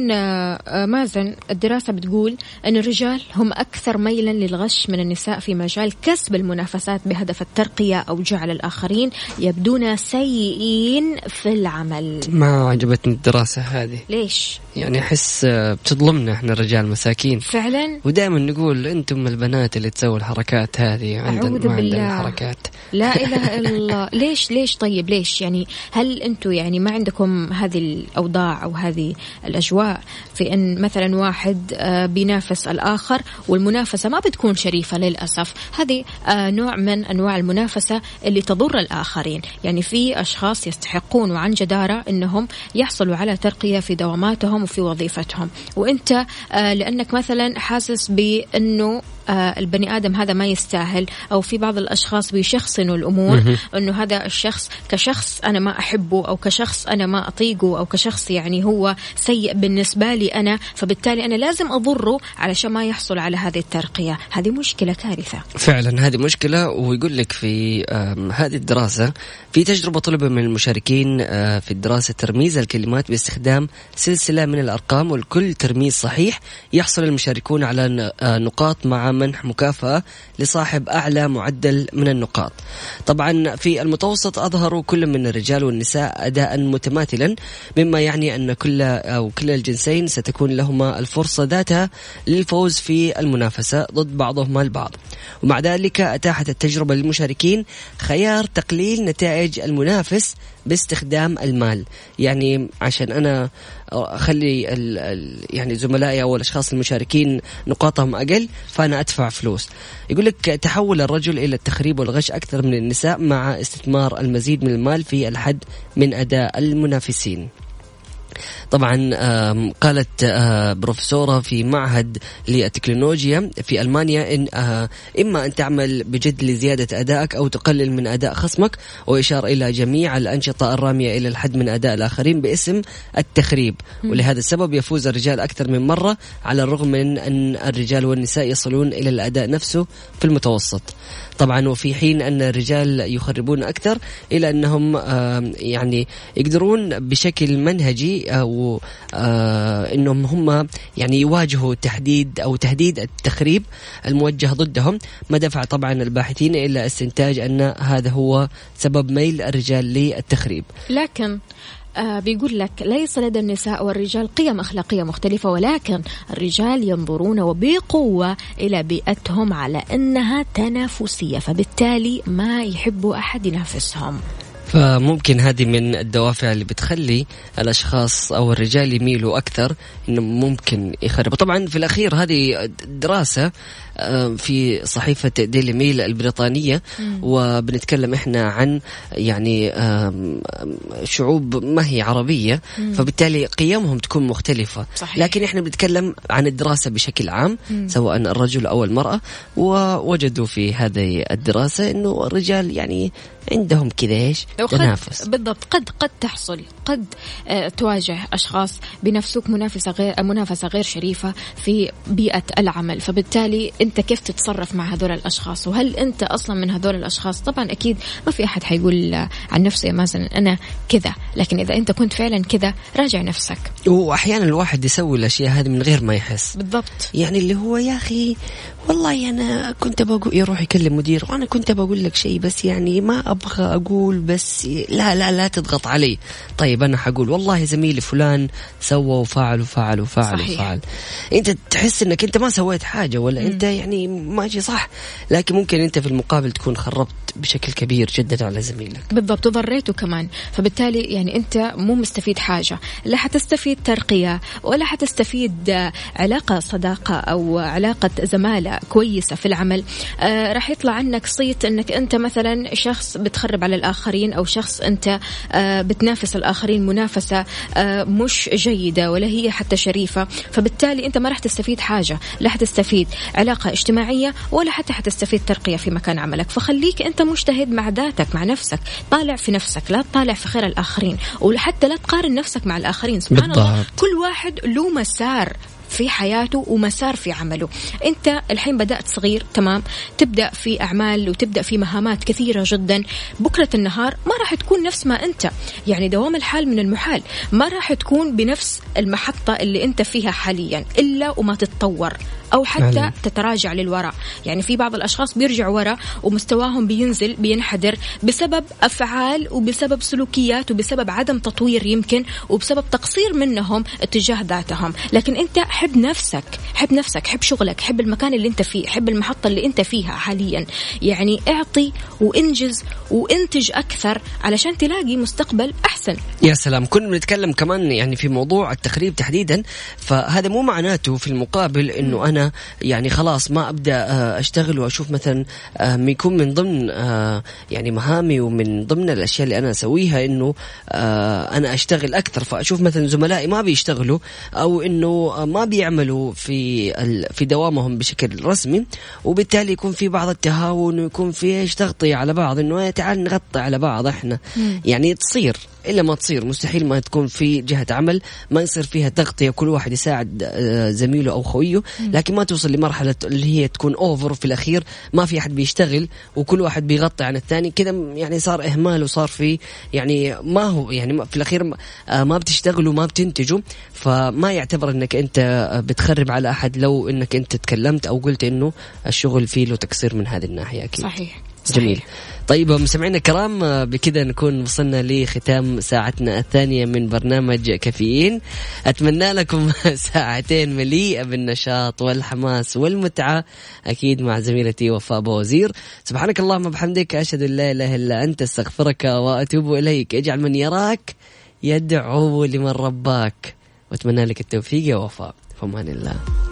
مازن الدراسة بتقول أن الرجال هم أكثر ميلا للغش من النساء في مجال كسب المنافسات بهدف الترقية أو جعل الآخرين يبدون سيئين في العمل ما عجبتني الدراسة هذه ليش؟ يعني أحس آه، بتظلمنا إحنا الرجال مساكين فعلا؟ ودائما نقول أنتم البنات اللي تسووا الحركات هذه عندنا ما. عندنا حركات. لا إله إلا الله. ليش ليش طيب؟ ليش؟ يعني هل أنتم يعني ما عندكم هذه الأوضاع أو هذه الأجواء في أن مثلا واحد آه، بينافس الآخر والمنافسة ما بتكون شريفة للأسف؟ هذه آه، نوع من أنواع المنافسة اللي تضر الآخرين. يعني في أشخاص يستحقون وعن جدارة أنهم يحصلوا على ترقية في دواماتهم وفي وظيفتهم. وأنت آه، لأنك مثلا حاسس بأنه آه، البني آدم هذا ما يستاهل. أو في بعض الأشخاص بيشخصنوا الأمور إنه هذا الشخص كشخص أنا ما أحبه أو كشخص أنا ما أطيقه أو كشخص يعني هو سيء بالنسبة لي أنا. فبالتالي أنا لازم أضره علشان ما يحصل على هذه الترقية. هذه مشكلة كارثة. فعلا هذه مشكلة. ويقول لك في هذه الدراسة في تجربة طلبة من المشاركين آه، في الدراسة ترميز الكلمات باستخدام سلسلة من الأرقام والكل ترميز صحيح يحصل المشاركون على آه، نقاط مع منح مكافأة لصاحب أعلى معدل من النقاط. طبعا في المتوسط أظهروا كل من الرجال والنساء أداء متماثلا مما يعني أن كل أو كل الجنسين ستكون لهما الفرصة ذاتها للفوز في المنافسة ضد بعضهما البعض. ومع ذلك أتاحت التجربة للمشاركين خيار تقليل نتائج المنافس باستخدام المال. يعني عشان أنا أخلي ال ال يعني زملائي أو الأشخاص المشاركين نقاطهم أقل فأنا أدفع فلوس. يقول لك تحول الرجل إلى التخريب والغش أكثر من النساء مع استثمار المزيد من المال في الحد من أداء المنافسين. طبعا قالت بروفيسورة في معهد للتكنولوجيا في ألمانيا إن إما أن تعمل بجد لزيادة أدائك أو تقلل من أداء خصمك وإشار إلى جميع الأنشطة الرامية إلى الحد من أداء الآخرين باسم التخريب. ولهذا السبب يفوز الرجال أكثر من مرة على الرغم من أن الرجال والنساء يصلون إلى الأداء نفسه في المتوسط. طبعا وفي حين أن الرجال يخربون أكثر إلى أنهم يعني يقدرون بشكل منهجي أو أنهم هم يعني يواجهوا تحديد أو تهديد التخريب الموجه ضدهم. ما دفع طبعا الباحثين إلى استنتاج أن هذا هو سبب ميل الرجال للتخريب. لكن آه بيقول لك ليس لدى النساء والرجال قيم أخلاقية مختلفة ولكن الرجال ينظرون وبقوة إلى بيئتهم على أنها تنافسية فبالتالي ما يحبوا أحد ينافسهم. فممكن هذه من الدوافع اللي بتخلي الأشخاص أو الرجال يميلوا أكثر إنه ممكن يخربوا طبعا في الأخير هذه دراسة في صحيفة ديلي ميل البريطانية وبنتكلم إحنا عن يعني شعوب ما هي عربية فبالتالي قيمهم تكون مختلفة. صحيح. لكن إحنا بنتكلم عن الدراسة بشكل عام سواء الرجل أو المرأة ووجدوا في هذه الدراسة أنه الرجال يعني عندهم كذا إيش؟ تنافس. بالضبط قد قد تحصل قد آه تواجه أشخاص بنفسك منافسة غير منافسة غير شريفة في بيئة العمل. فبالتالي أنت كيف تتصرف مع هذول الأشخاص؟ وهل أنت أصلا من هذول الأشخاص؟ طبعا أكيد ما في أحد حيقول عن نفسه مازن أنا كذا. لكن إذا أنت كنت فعلا كذا راجع نفسك. واحيانا الواحد يسوي الأشياء هذه من غير ما يحس. بالضبط. يعني اللي هو يا أخي والله أنا كنت بقول يروح يكلم مدير وأنا كنت بقول لك شيء بس يعني ما أبغى أقول بس لا لا لا تضغط علي. طيب أنا حقول والله زميلي فلان سوى وفعل وفعل وفعل صحيح. وفعل. أنت تحس إنك أنت ما سويت حاجة ولا مم. أنت يعني ماشي صح لكن ممكن أنت في المقابل تكون خربت بشكل كبير جدا على زميلك. بالضبط وضريته كمان. فبالتالي يعني أنت مو مستفيد حاجة. لا حتستفيد ترقية ولا حتستفيد آه، علاقة صداقة أو علاقة كويسة في العمل. آه راح يطلع عنك صيت إنك أنت مثلا شخص بتخرب على الآخرين أو شخص أنت آه بتنافس الآخرين منافسة آه مش جيدة ولا هي حتى شريفة. فبالتالي أنت ما راح تستفيد حاجة لا حتستفيد علاقة اجتماعية ولا حتى حتستفيد ترقية في مكان عملك. فخليك أنت مجتهد مع ذاتك مع نفسك. طالع في نفسك لا تطالع في خير الآخرين. وحتى لا تقارن نفسك مع الآخرين. سبحان الله. بالضبط. كل واحد له مسار. في حياته ومسار في عمله. انت الحين بدأت صغير تمام؟ تبدأ في أعمال وتبدأ في مهامات كثيرة جدا. بكرة النهار ما راح تكون نفس ما أنت. يعني دوام الحال من المحال. ما راح تكون بنفس المحطة اللي أنت فيها حاليا إلا وما تتطور. أو حتى فعلاً. تتراجع للوراء. يعني في بعض الأشخاص بيرجعوا وراء ومستواهم بينزل بينحدر بسبب أفعال وبسبب سلوكيات وبسبب عدم تطوير يمكن وبسبب تقصير منهم اتجاه ذاتهم. لكن أنت حب نفسك حب نفسك حب شغلك حب المكان اللي أنت فيه حب المحطة اللي أنت فيها حاليا. يعني اعطي وانجز وانتج أكثر علشان تلاقي مستقبل أحسن. يا سلام. كنا بنتكلم كمان يعني في موضوع التخريب تحديدا فهذا مو معناته في المقابل إنه أنا يعني خلاص ما أبدأ آه، أشتغل وأشوف مثلا آه، يكون من ضمن آه، يعني مهامي ومن ضمن الأشياء اللي أنا أسويها إنه أنا أشتغل أكثر. فأشوف مثلا زملائي ما بيشتغلوا أو إنه ما بيعملوا في ال- في دوامهم بشكل رسمي وبالتالي يكون في بعض التهاون ويكون في إيش تغطية على بعض إنه تعال نغطي على بعض إحنا. يعني تصير. إلا ما تصير. مستحيل ما تكون في جهة عمل ما يصير فيها تغطية كل واحد يساعد آه، زميله أو خويه لكن ما توصل لمرحلة اللي هي تكون اوفر وفي الأخير ما في أحد بيشتغل وكل واحد بيغطي عن الثاني. كذا يعني صار إهمال وصار في يعني ما هو يعني في الأخير ما- آه، ما بتشتغلوا ما بتنتجوا. فما يعتبر إنك أنت آه، بتخرب على أحد لو إنك أنت تكلمت أو قلت إنه الشغل فيه له تقصير من هذه الناحية أكيد. صحيح. جميل. طيب مستمعينا الكرام بكذا نكون وصلنا لختام ساعتنا الثانية من برنامج كافيين. أتمنى لكم ساعتين مليئة بالنشاط والحماس والمتعة أكيد مع زميلتي وفاء بوزير سبحانك اللهم وبحمدك أشهد أن لا إله إلا أنت أستغفرك وأتوب إليك. اجعل من يراك يدعو لمن رباك. وأتمنى لك التوفيق يا وفاء. فمان الله.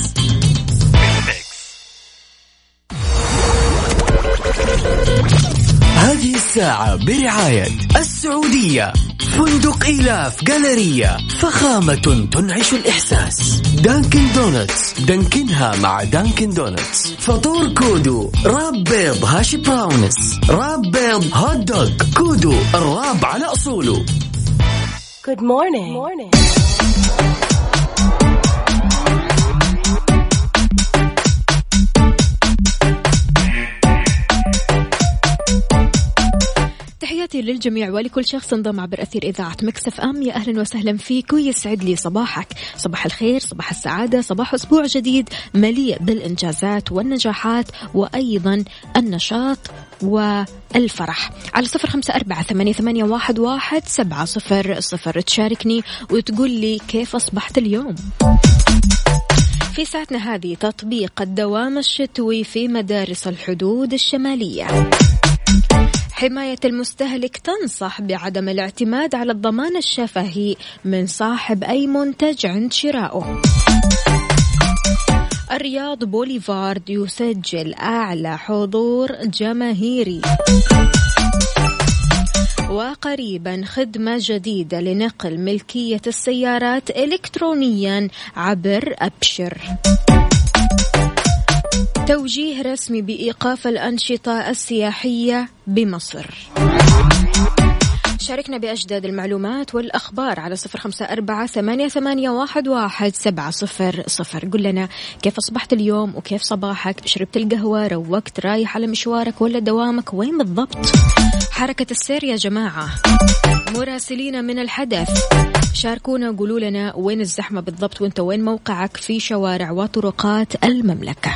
هذه الساعة برعاية السعودية. فندق إيلاف جالرية فخامة تنعش الإحساس. Dunkin' Donuts. دانكنها مع Dunkin' Donuts. فطور كودو. wrap بيض hash browns. wrap بيض hot dog. كودو ال wrap على أصوله. تحياتي للجميع ولكل شخص انضم عبر أثير إذاعة Mix FM. يا أهلا وسهلا فيك ويسعد لي صباحك. صباح الخير صباح السعادة صباح أسبوع جديد مليء بالإنجازات والنجاحات وأيضا النشاط والفرح. على صفر خمسة أربعة ثمانية, واحد سبعة صفر صفر. تشاركني وتقول لي كيف أصبحت اليوم. في ساعتنا هذه تطبيق الدوام الشتوي في مدارس الحدود الشمالية. حماية المستهلك تنصح بعدم الاعتماد على الضمان الشفهي من صاحب أي منتج عند شرائه. الرياض بوليفارد يسجل أعلى حضور جماهيري. وقريبا خدمة جديدة لنقل ملكية السيارات إلكترونيا عبر أبشر. توجيه رسمي بإيقاف الأنشطة السياحية بمصر. شاركنا بأجداد المعلومات والأخبار على صفر خمسة أربعة ثمانية, ثمانية واحد, واحد سبعة صفر صفر. قل لنا كيف أصبحت اليوم وكيف صباحك؟ شربت القهوة؟ روقت؟ رايح على مشوارك ولا دوامك؟ وين بالضبط؟ حركة السير يا جماعة. مراسلين من الحدث. شاركونا وقولوا لنا وين الزحمة بالضبط وانت وين موقعك في شوارع وطرقات المملكة.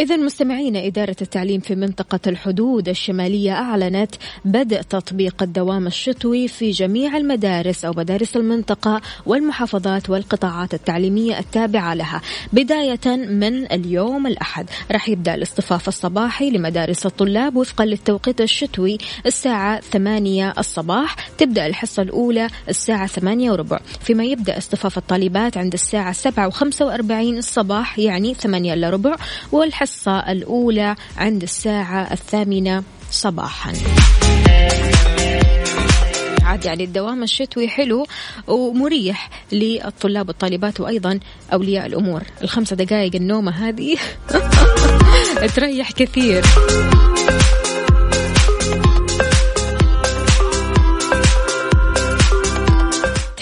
إذا مستمعينا إدارة التعليم في منطقة الحدود الشمالية أعلنت بدء تطبيق الدوام الشتوي في جميع المدارس أو مدارس المنطقة والمحافظات والقطاعات التعليمية التابعة لها. بداية من اليوم الأحد. راح يبدأ الاصطفاف الصباحي لمدارس الطلاب وفقا للتوقيت الشتوي الساعة 8 الصباح. تبدأ الحصة الأولى الساعة 8 وربع. فيما يبدأ اصطفاف الطالبات عند الساعة 7 و45 الصباح يعني 8 إلا ربع. والحصة الأولى عند الساعة الثامنة صباحا. عاد يعني الدوام الشتوي حلو ومريح للطلاب والطالبات وأيضا أولياء الأمور. الخمسة دقائق النومة هذه تريح كثير.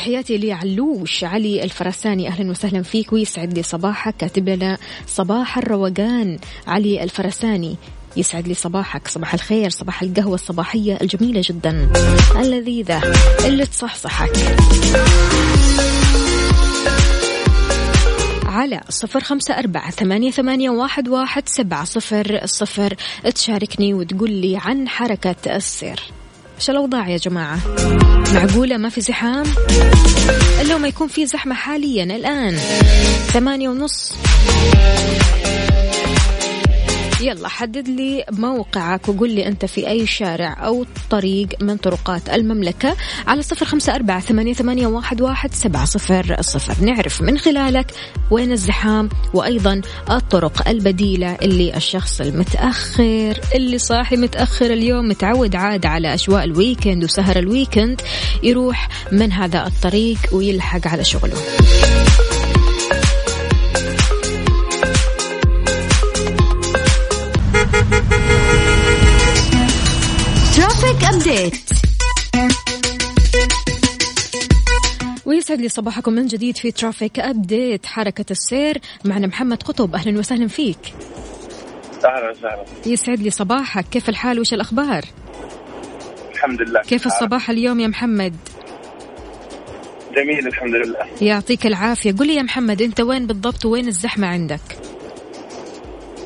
تحياتي لعلوش علي الفرساني. أهلا وسهلا فيك. ويسعد لي صباحك. كاتب لنا صباح الروقان. علي الفرساني يسعد لي صباحك. صباح الخير صباح القهوة الصباحية الجميلة جدا. اللذيذة اللي تصحصحك. على صفر خمسة أربعة ثمانية, ثمانية واحد, واحد سبعة صفر صفر. تشاركني وتقول لي عن حركة السير. إيش الأوضاع يا جماعة؟ معقولة ما في زحام؟ إلا ما يكون في زحمة حاليا. الآن ثمانية ونص. يلا حدد لي موقعك وقول لي أنت في أي شارع أو طريق من طرقات المملكة على صفر خمسة أربعة ثمانية, واحد سبعة صفر صفر. نعرف من خلالك وين الزحام وأيضا الطرق البديلة اللي الشخص المتأخر اللي صاحي متأخر اليوم متعود عاد على أجواء ال weekend وسهر ال weekend يروح من هذا الطريق ويلحق على شغله. update ويسعد لي صباحكم من جديد في traffic update حركة السير معنا محمد قطب. أهلا وسهلا فيك. أهلا وسهلا. يسعد لي صباحك. كيف الحال؟ وش الأخبار؟ الحمد لله. كيف الصباح اليوم يا محمد؟ جميل الحمد لله. يعطيك العافية. قل لي يا محمد أنت وين بالضبط وين الزحمة عندك؟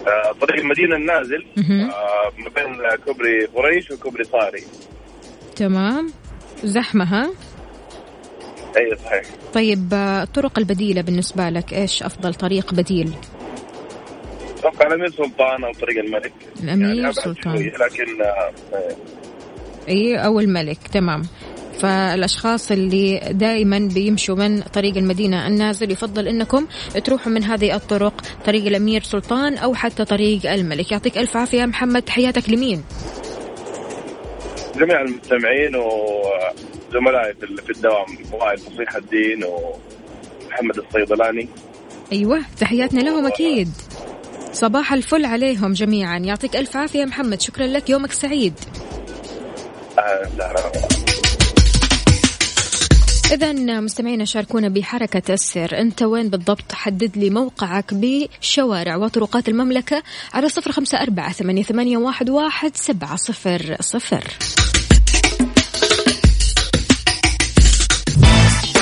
آه، طريق المدينة النازل. آه، ما بين كوبري قريش وكوبري صاري. تمام. زحمة ها؟ أي صحيح. طيب الطرق البديلة بالنسبة لك إيش أفضل طريق بديل؟ أتوقع الأمير سلطان أو طريق الملك. الأمير أبعد سلطان. لكن آه، إي أو الملك. تمام. فالأشخاص اللي دائما بيمشوا من طريق المدينة النازل يفضل إنكم تروحوا من هذه الطرق طريق الأمير سلطان أو حتى طريق الملك. يعطيك ألف عافية محمد تحياتك لمين؟ جميع المستمعين وزملائي في في الدوام وائل فصيح الدين ومحمد الصيدلاني. أيوه تحياتنا لهم أكيد. صباح الفل عليهم جميعا. يعطيك ألف عافية يا محمد. شكرا لك. يومك سعيد. أهلا وسهلا. إذا مستمعينا شاركونا بحركة السير أنت وين بالضبط؟ حدد لي موقعك بشوارع وطرقات المملكة على صفر خمسة أربعة ثمانية, واحد سبعة صفر صفر.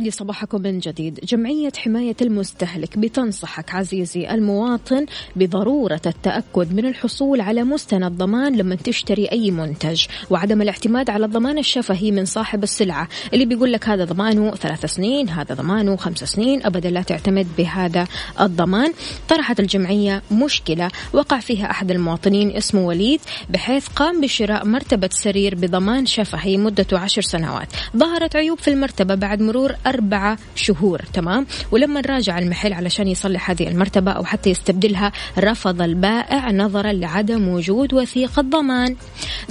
ويسعد لي صباحكم من جديد. جمعية حماية المستهلك بتنصحك عزيزي المواطن بضرورة التأكد من الحصول على مستند ضمان لما تشتري أي منتج وعدم الاعتماد على الضمان الشفهي من صاحب السلعة. اللي بيقول لك هذا ضمانه ثلاث سنين هذا ضمانه خمس سنين أبدا لا تعتمد بهذا الضمان. طرحت الجمعية مشكلة وقع فيها أحد المواطنين اسمه وليد بحيث قام بشراء مرتبة سرير بضمان شفهي مدته عشر سنوات. ظهرت عيوب في المرتبة بعد مرور أربعة شهور تمام؟ ولما راجع المحل علشان يصلح هذه المرتبة أو حتى يستبدلها رفض البائع نظرا لعدم وجود وثيقة ضمان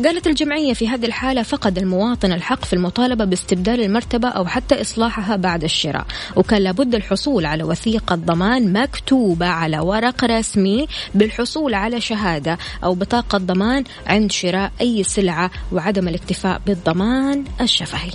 قالت الجمعية في هذه الحالة فقد المواطن الحق في المطالبة باستبدال المرتبة أو حتى إصلاحها بعد الشراء. وكان لابد الحصول على وثيقة ضمان مكتوبة على ورق رسمي بالحصول على شهادة أو بطاقة ضمان عند شراء أي سلعة وعدم الاكتفاء بالضمان الشفهي.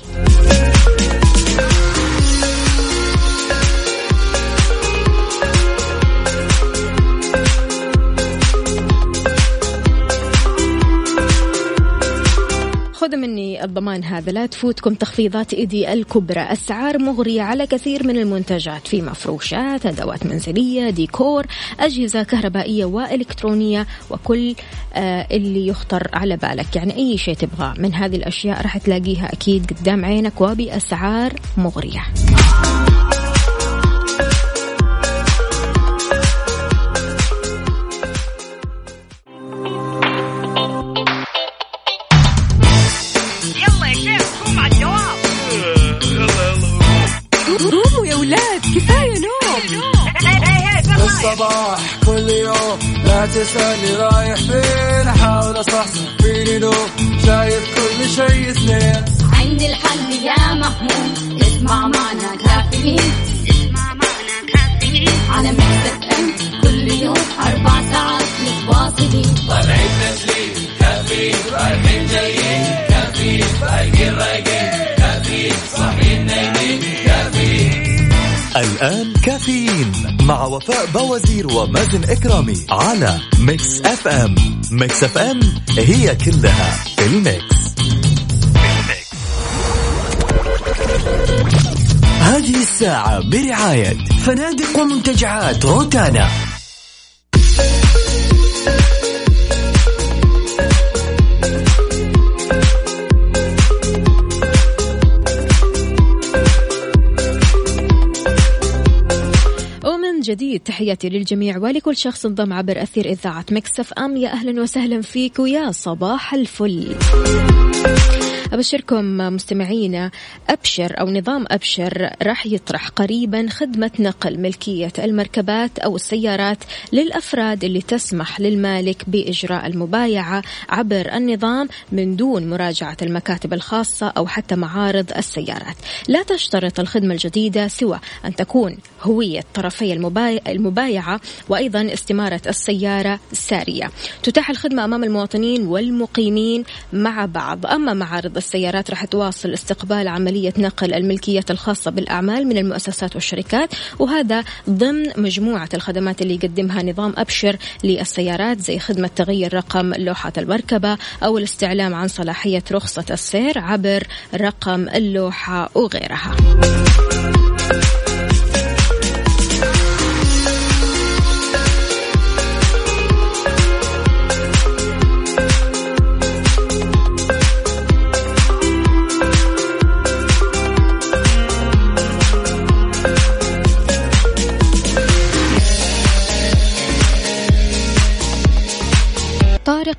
خذوا مني الضمان هذا. لا تفوتكم تخفيضات ايدي الكبرى أسعار مغرية على كثير من المنتجات. في مفروشات أدوات منزلية ديكور أجهزة كهربائية وإلكترونية وكل آه اللي يخطر على بالك. يعني أي شيء تبغاه. من هذه الأشياء راح تلاقيها أكيد قدام عينك وبأسعار مغرية. وفاء بوازير ومازن إكرامي على Mix FM. Mix FM هي كلها في ال mix. هذه الساعة برعاية فنادق ومنتجعات روتانا. جديد. تحياتي للجميع. ولكل شخص انضم عبر أثير إذاعة مكسف أم. يا أهلا وسهلا فيك ويا صباح الفل. أبشركم مستمعينا أبشر أو نظام أبشر راح يطرح قريبا خدمة نقل ملكية المركبات أو السيارات للأفراد اللي تسمح للمالك بإجراء المبايعة عبر النظام من دون مراجعة المكاتب الخاصة أو حتى معارض السيارات. لا تشترط الخدمة الجديدة سوى أن تكون هوية طرفي المبايع المبايعة وأيضا استمارة السيارة سارية. تتاح الخدمة أمام المواطنين والمقيمين مع بعض. أما معارض السيارات راح تواصل استقبال عملية نقل الملكية الخاصة بالأعمال من المؤسسات والشركات وهذا ضمن مجموعة الخدمات اللي يقدمها نظام أبشر للسيارات زي خدمة تغيير رقم لوحة المركبة أو الاستعلام عن صلاحية رخصة السير عبر رقم اللوحة وغيرها.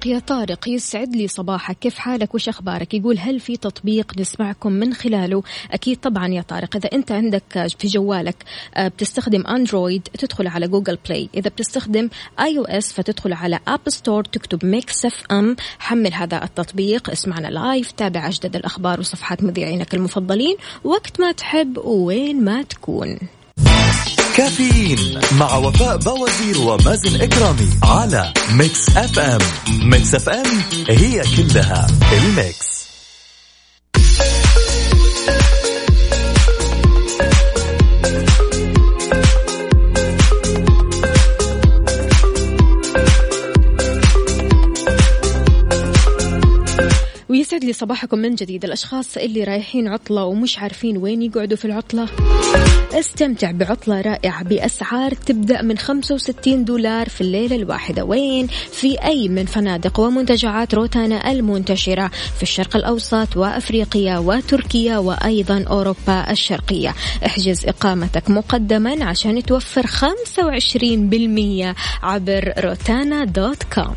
يا طارق يسعد لي صباحك. كيف حالك؟ وش أخبارك؟ يقول هل في تطبيق نسمعكم من خلاله؟ أكيد طبعا يا طارق. إذا أنت عندك في جوالك آه، بتستخدم Android تدخل على Google Play إذا بتستخدم iOS فتدخل على App Store تكتب Mix FM حمل هذا التطبيق. اسمعنا live تابع أجدد الأخبار وصفحات مذيعينك المفضلين. وقت ما تحب وين ما تكون. كافيين مع وفاء بوازير ومازن إكرامي على Mix FM. Mix FM هي كلها ال mix. ويسعد لي صباحكم من جديد. الأشخاص اللي رايحين عطلة ومش عارفين وين يقعدوا في العطلة. استمتع بعطلة رائعة بأسعار تبدأ من 65 دولار في الليلة الواحدة. وين؟ في أي من فنادق ومنتجعات روتانا المنتشرة في الشرق الأوسط وأفريقيا وتركيا وأيضا أوروبا الشرقية. احجز إقامتك مقدما عشان توفر 25% عبر روتانا دوت كوم.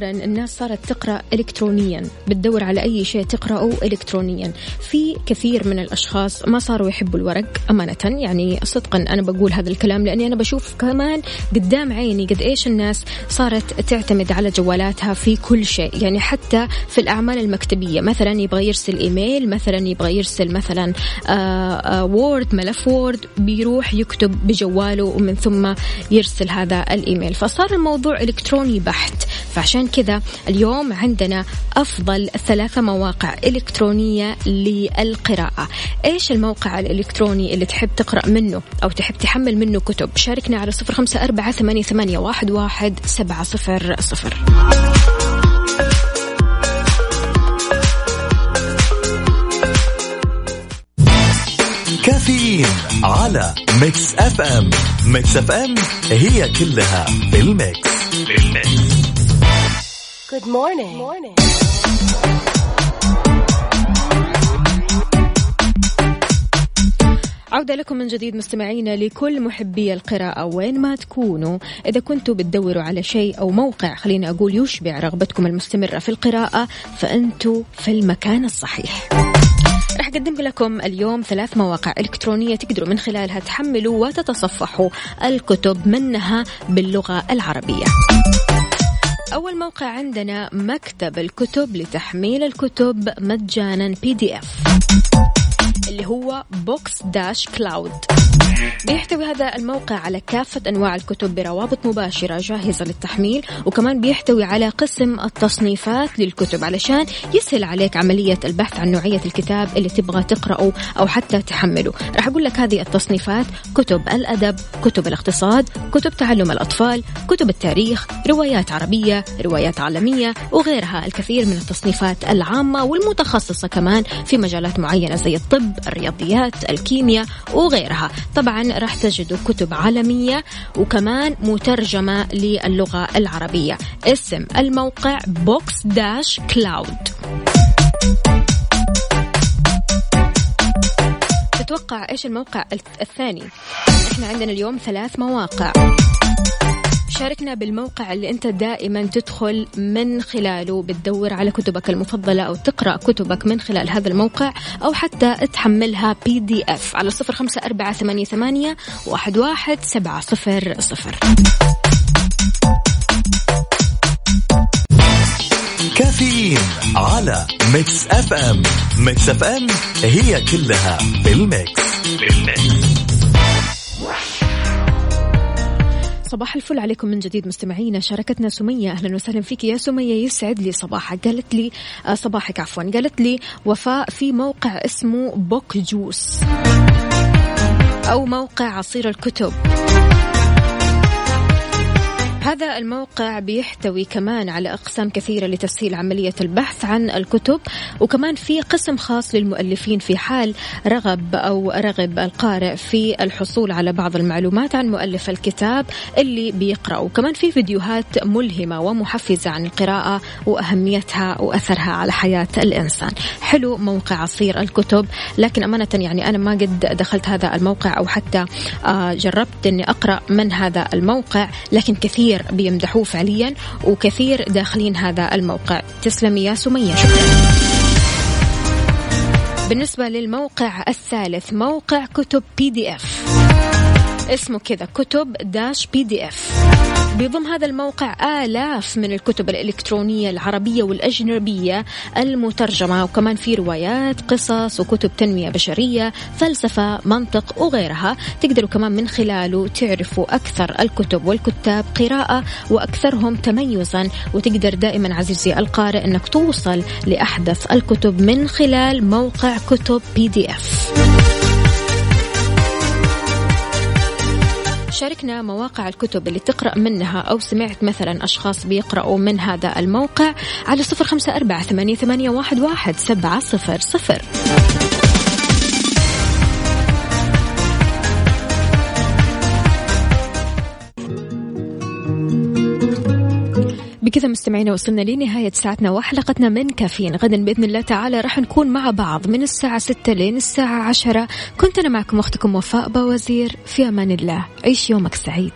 مؤخرا الناس صارت تقرأ الكترونيا بتدور على أي شيء تقرأه الكترونيا. في كثير من الأشخاص ما صاروا يحبوا الورق أمانة يعني صدقا أنا بقول هذا الكلام لأني أنا بشوف كمان قدام عيني قد إيش الناس صارت تعتمد على جوالاتها في كل شيء. يعني حتى في الأعمال المكتبية مثلا يبغى يرسل إيميل مثلا يبغى يرسل مثلا آه، آه، Word ملف Word بيروح يكتب بجواله ومن ثم يرسل هذا الإيميل. فصار الموضوع إلكتروني بحت. فعشان كذا. اليوم عندنا أفضل ثلاثة مواقع إلكترونية للقراءة. إيش الموقع الإلكتروني اللي تحب تقرأ منه أو تحب تحمل منه كتب؟ شاركنا على صفر خمسة أربعة ثمانية, واحد, سبعة صفر صفر. كافيين على Mix FM. Mix FM هي كلها في ال mix. في ال mix. Good morning. Good morning. عودة لكم من جديد مستمعينا لكل محبي القراءة وين ما تكونوا إذا كنتوا بتدوروا على شيء أو موقع خليني أقول يشبع رغبتكم المستمرة في القراءة فأنتوا في المكان الصحيح راح أقدم لكم اليوم ثلاث مواقع إلكترونية تقدروا من خلالها تحملوا وتتصفحوا الكتب منها باللغة العربية أول موقع عندنا مكتب الكتب لتحميل الكتب مجانا PDF اللي هو books dash cloud بيحتوي هذا الموقع على كافة أنواع الكتب بروابط مباشرة جاهزة للتحميل وكمان بيحتوي على قسم التصنيفات للكتب علشان يسهل عليك عملية البحث عن نوعية الكتاب اللي تبغى تقرأه أو حتى تحمله. راح أقول لك هذه التصنيفات كتب الأدب كتب الاقتصاد كتب تعلم الأطفال كتب التاريخ روايات عربية روايات عالمية وغيرها. الكثير من التصنيفات العامة والمتخصصة كمان في مجالات معينة زي الطب الرياضيات الكيمياء وغيرها. طبعا راح تجدوا كتب عالمية وكمان مترجمة للغة العربية. اسم الموقع books dash cloud تتوقع إيش الموقع الثاني؟ إحنا عندنا اليوم ثلاث مواقع. شاركنا بالموقع اللي أنت دائما تدخل من خلاله بتدور على كتبك المفضلة أو تقرأ كتبك من خلال هذا الموقع أو حتى تحملها PDF على صفر خمسة أربعة ثمانية, ثمانية واحد, واحد سبعة صفر صفر. كافيين على Mix FM Mix FM هي كلها في ال mix, في ال mix. صباح الفل عليكم من جديد مستمعينا. شاركتنا سمية أهلا وسهلا فيك يا سمية يسعد لي صباحك. قالت لي آه، صباحك عفوا. قالت لي وفاء في موقع اسمه Book Juice أو موقع عصير الكتب. هذا الموقع بيحتوي كمان على أقسام كثيرة لتسهيل عملية البحث عن الكتب وكمان في قسم خاص للمؤلفين في حال رغب أو رغب القارئ في الحصول على بعض المعلومات عن مؤلف الكتاب اللي بيقرأ وكمان في فيديوهات ملهمة ومحفزة عن القراءة وأهميتها وأثرها على حياة الإنسان. حلو موقع عصير الكتب لكن أمانة يعني أنا ما قد دخلت هذا الموقع أو حتى آه، جربت أني أقرأ من هذا الموقع لكن كثير كثير بيمدحوه فعليا وكثير داخلين هذا الموقع. تسلمي يا سمية. شكرا بالنسبة للموقع الثالث موقع كتب PDF اسمه كذا كتب dash PDF بيضم هذا الموقع آلاف من الكتب الإلكترونية العربية والأجنبية المترجمة وكمان في روايات قصص وكتب تنمية بشرية فلسفة منطق وغيرها. تقدروا كمان من خلاله تعرفوا أكثر الكتب والكتاب قراءة وأكثرهم تميزا. وتقدر دائما عزيزي القارئ أنك توصل لأحدث الكتب من خلال موقع كتب بي دي اف شاركنا مواقع الكتب اللي تقرأ منها أو سمعت مثلا أشخاص بيقرأوا من هذا الموقع على صفر خمسة أربعة ثمانية, واحد سبعة صفر صفر. بكذا مستمعينا وصلنا لنهاية ساعتنا وحلقتنا من كافيين. غدا بإذن الله تعالى راح نكون مع بعض من الساعة ستة لين الساعة عشرة. كنت أنا معكم أختكم وفاء باوزير في أمان الله. عيش يومك سعيد.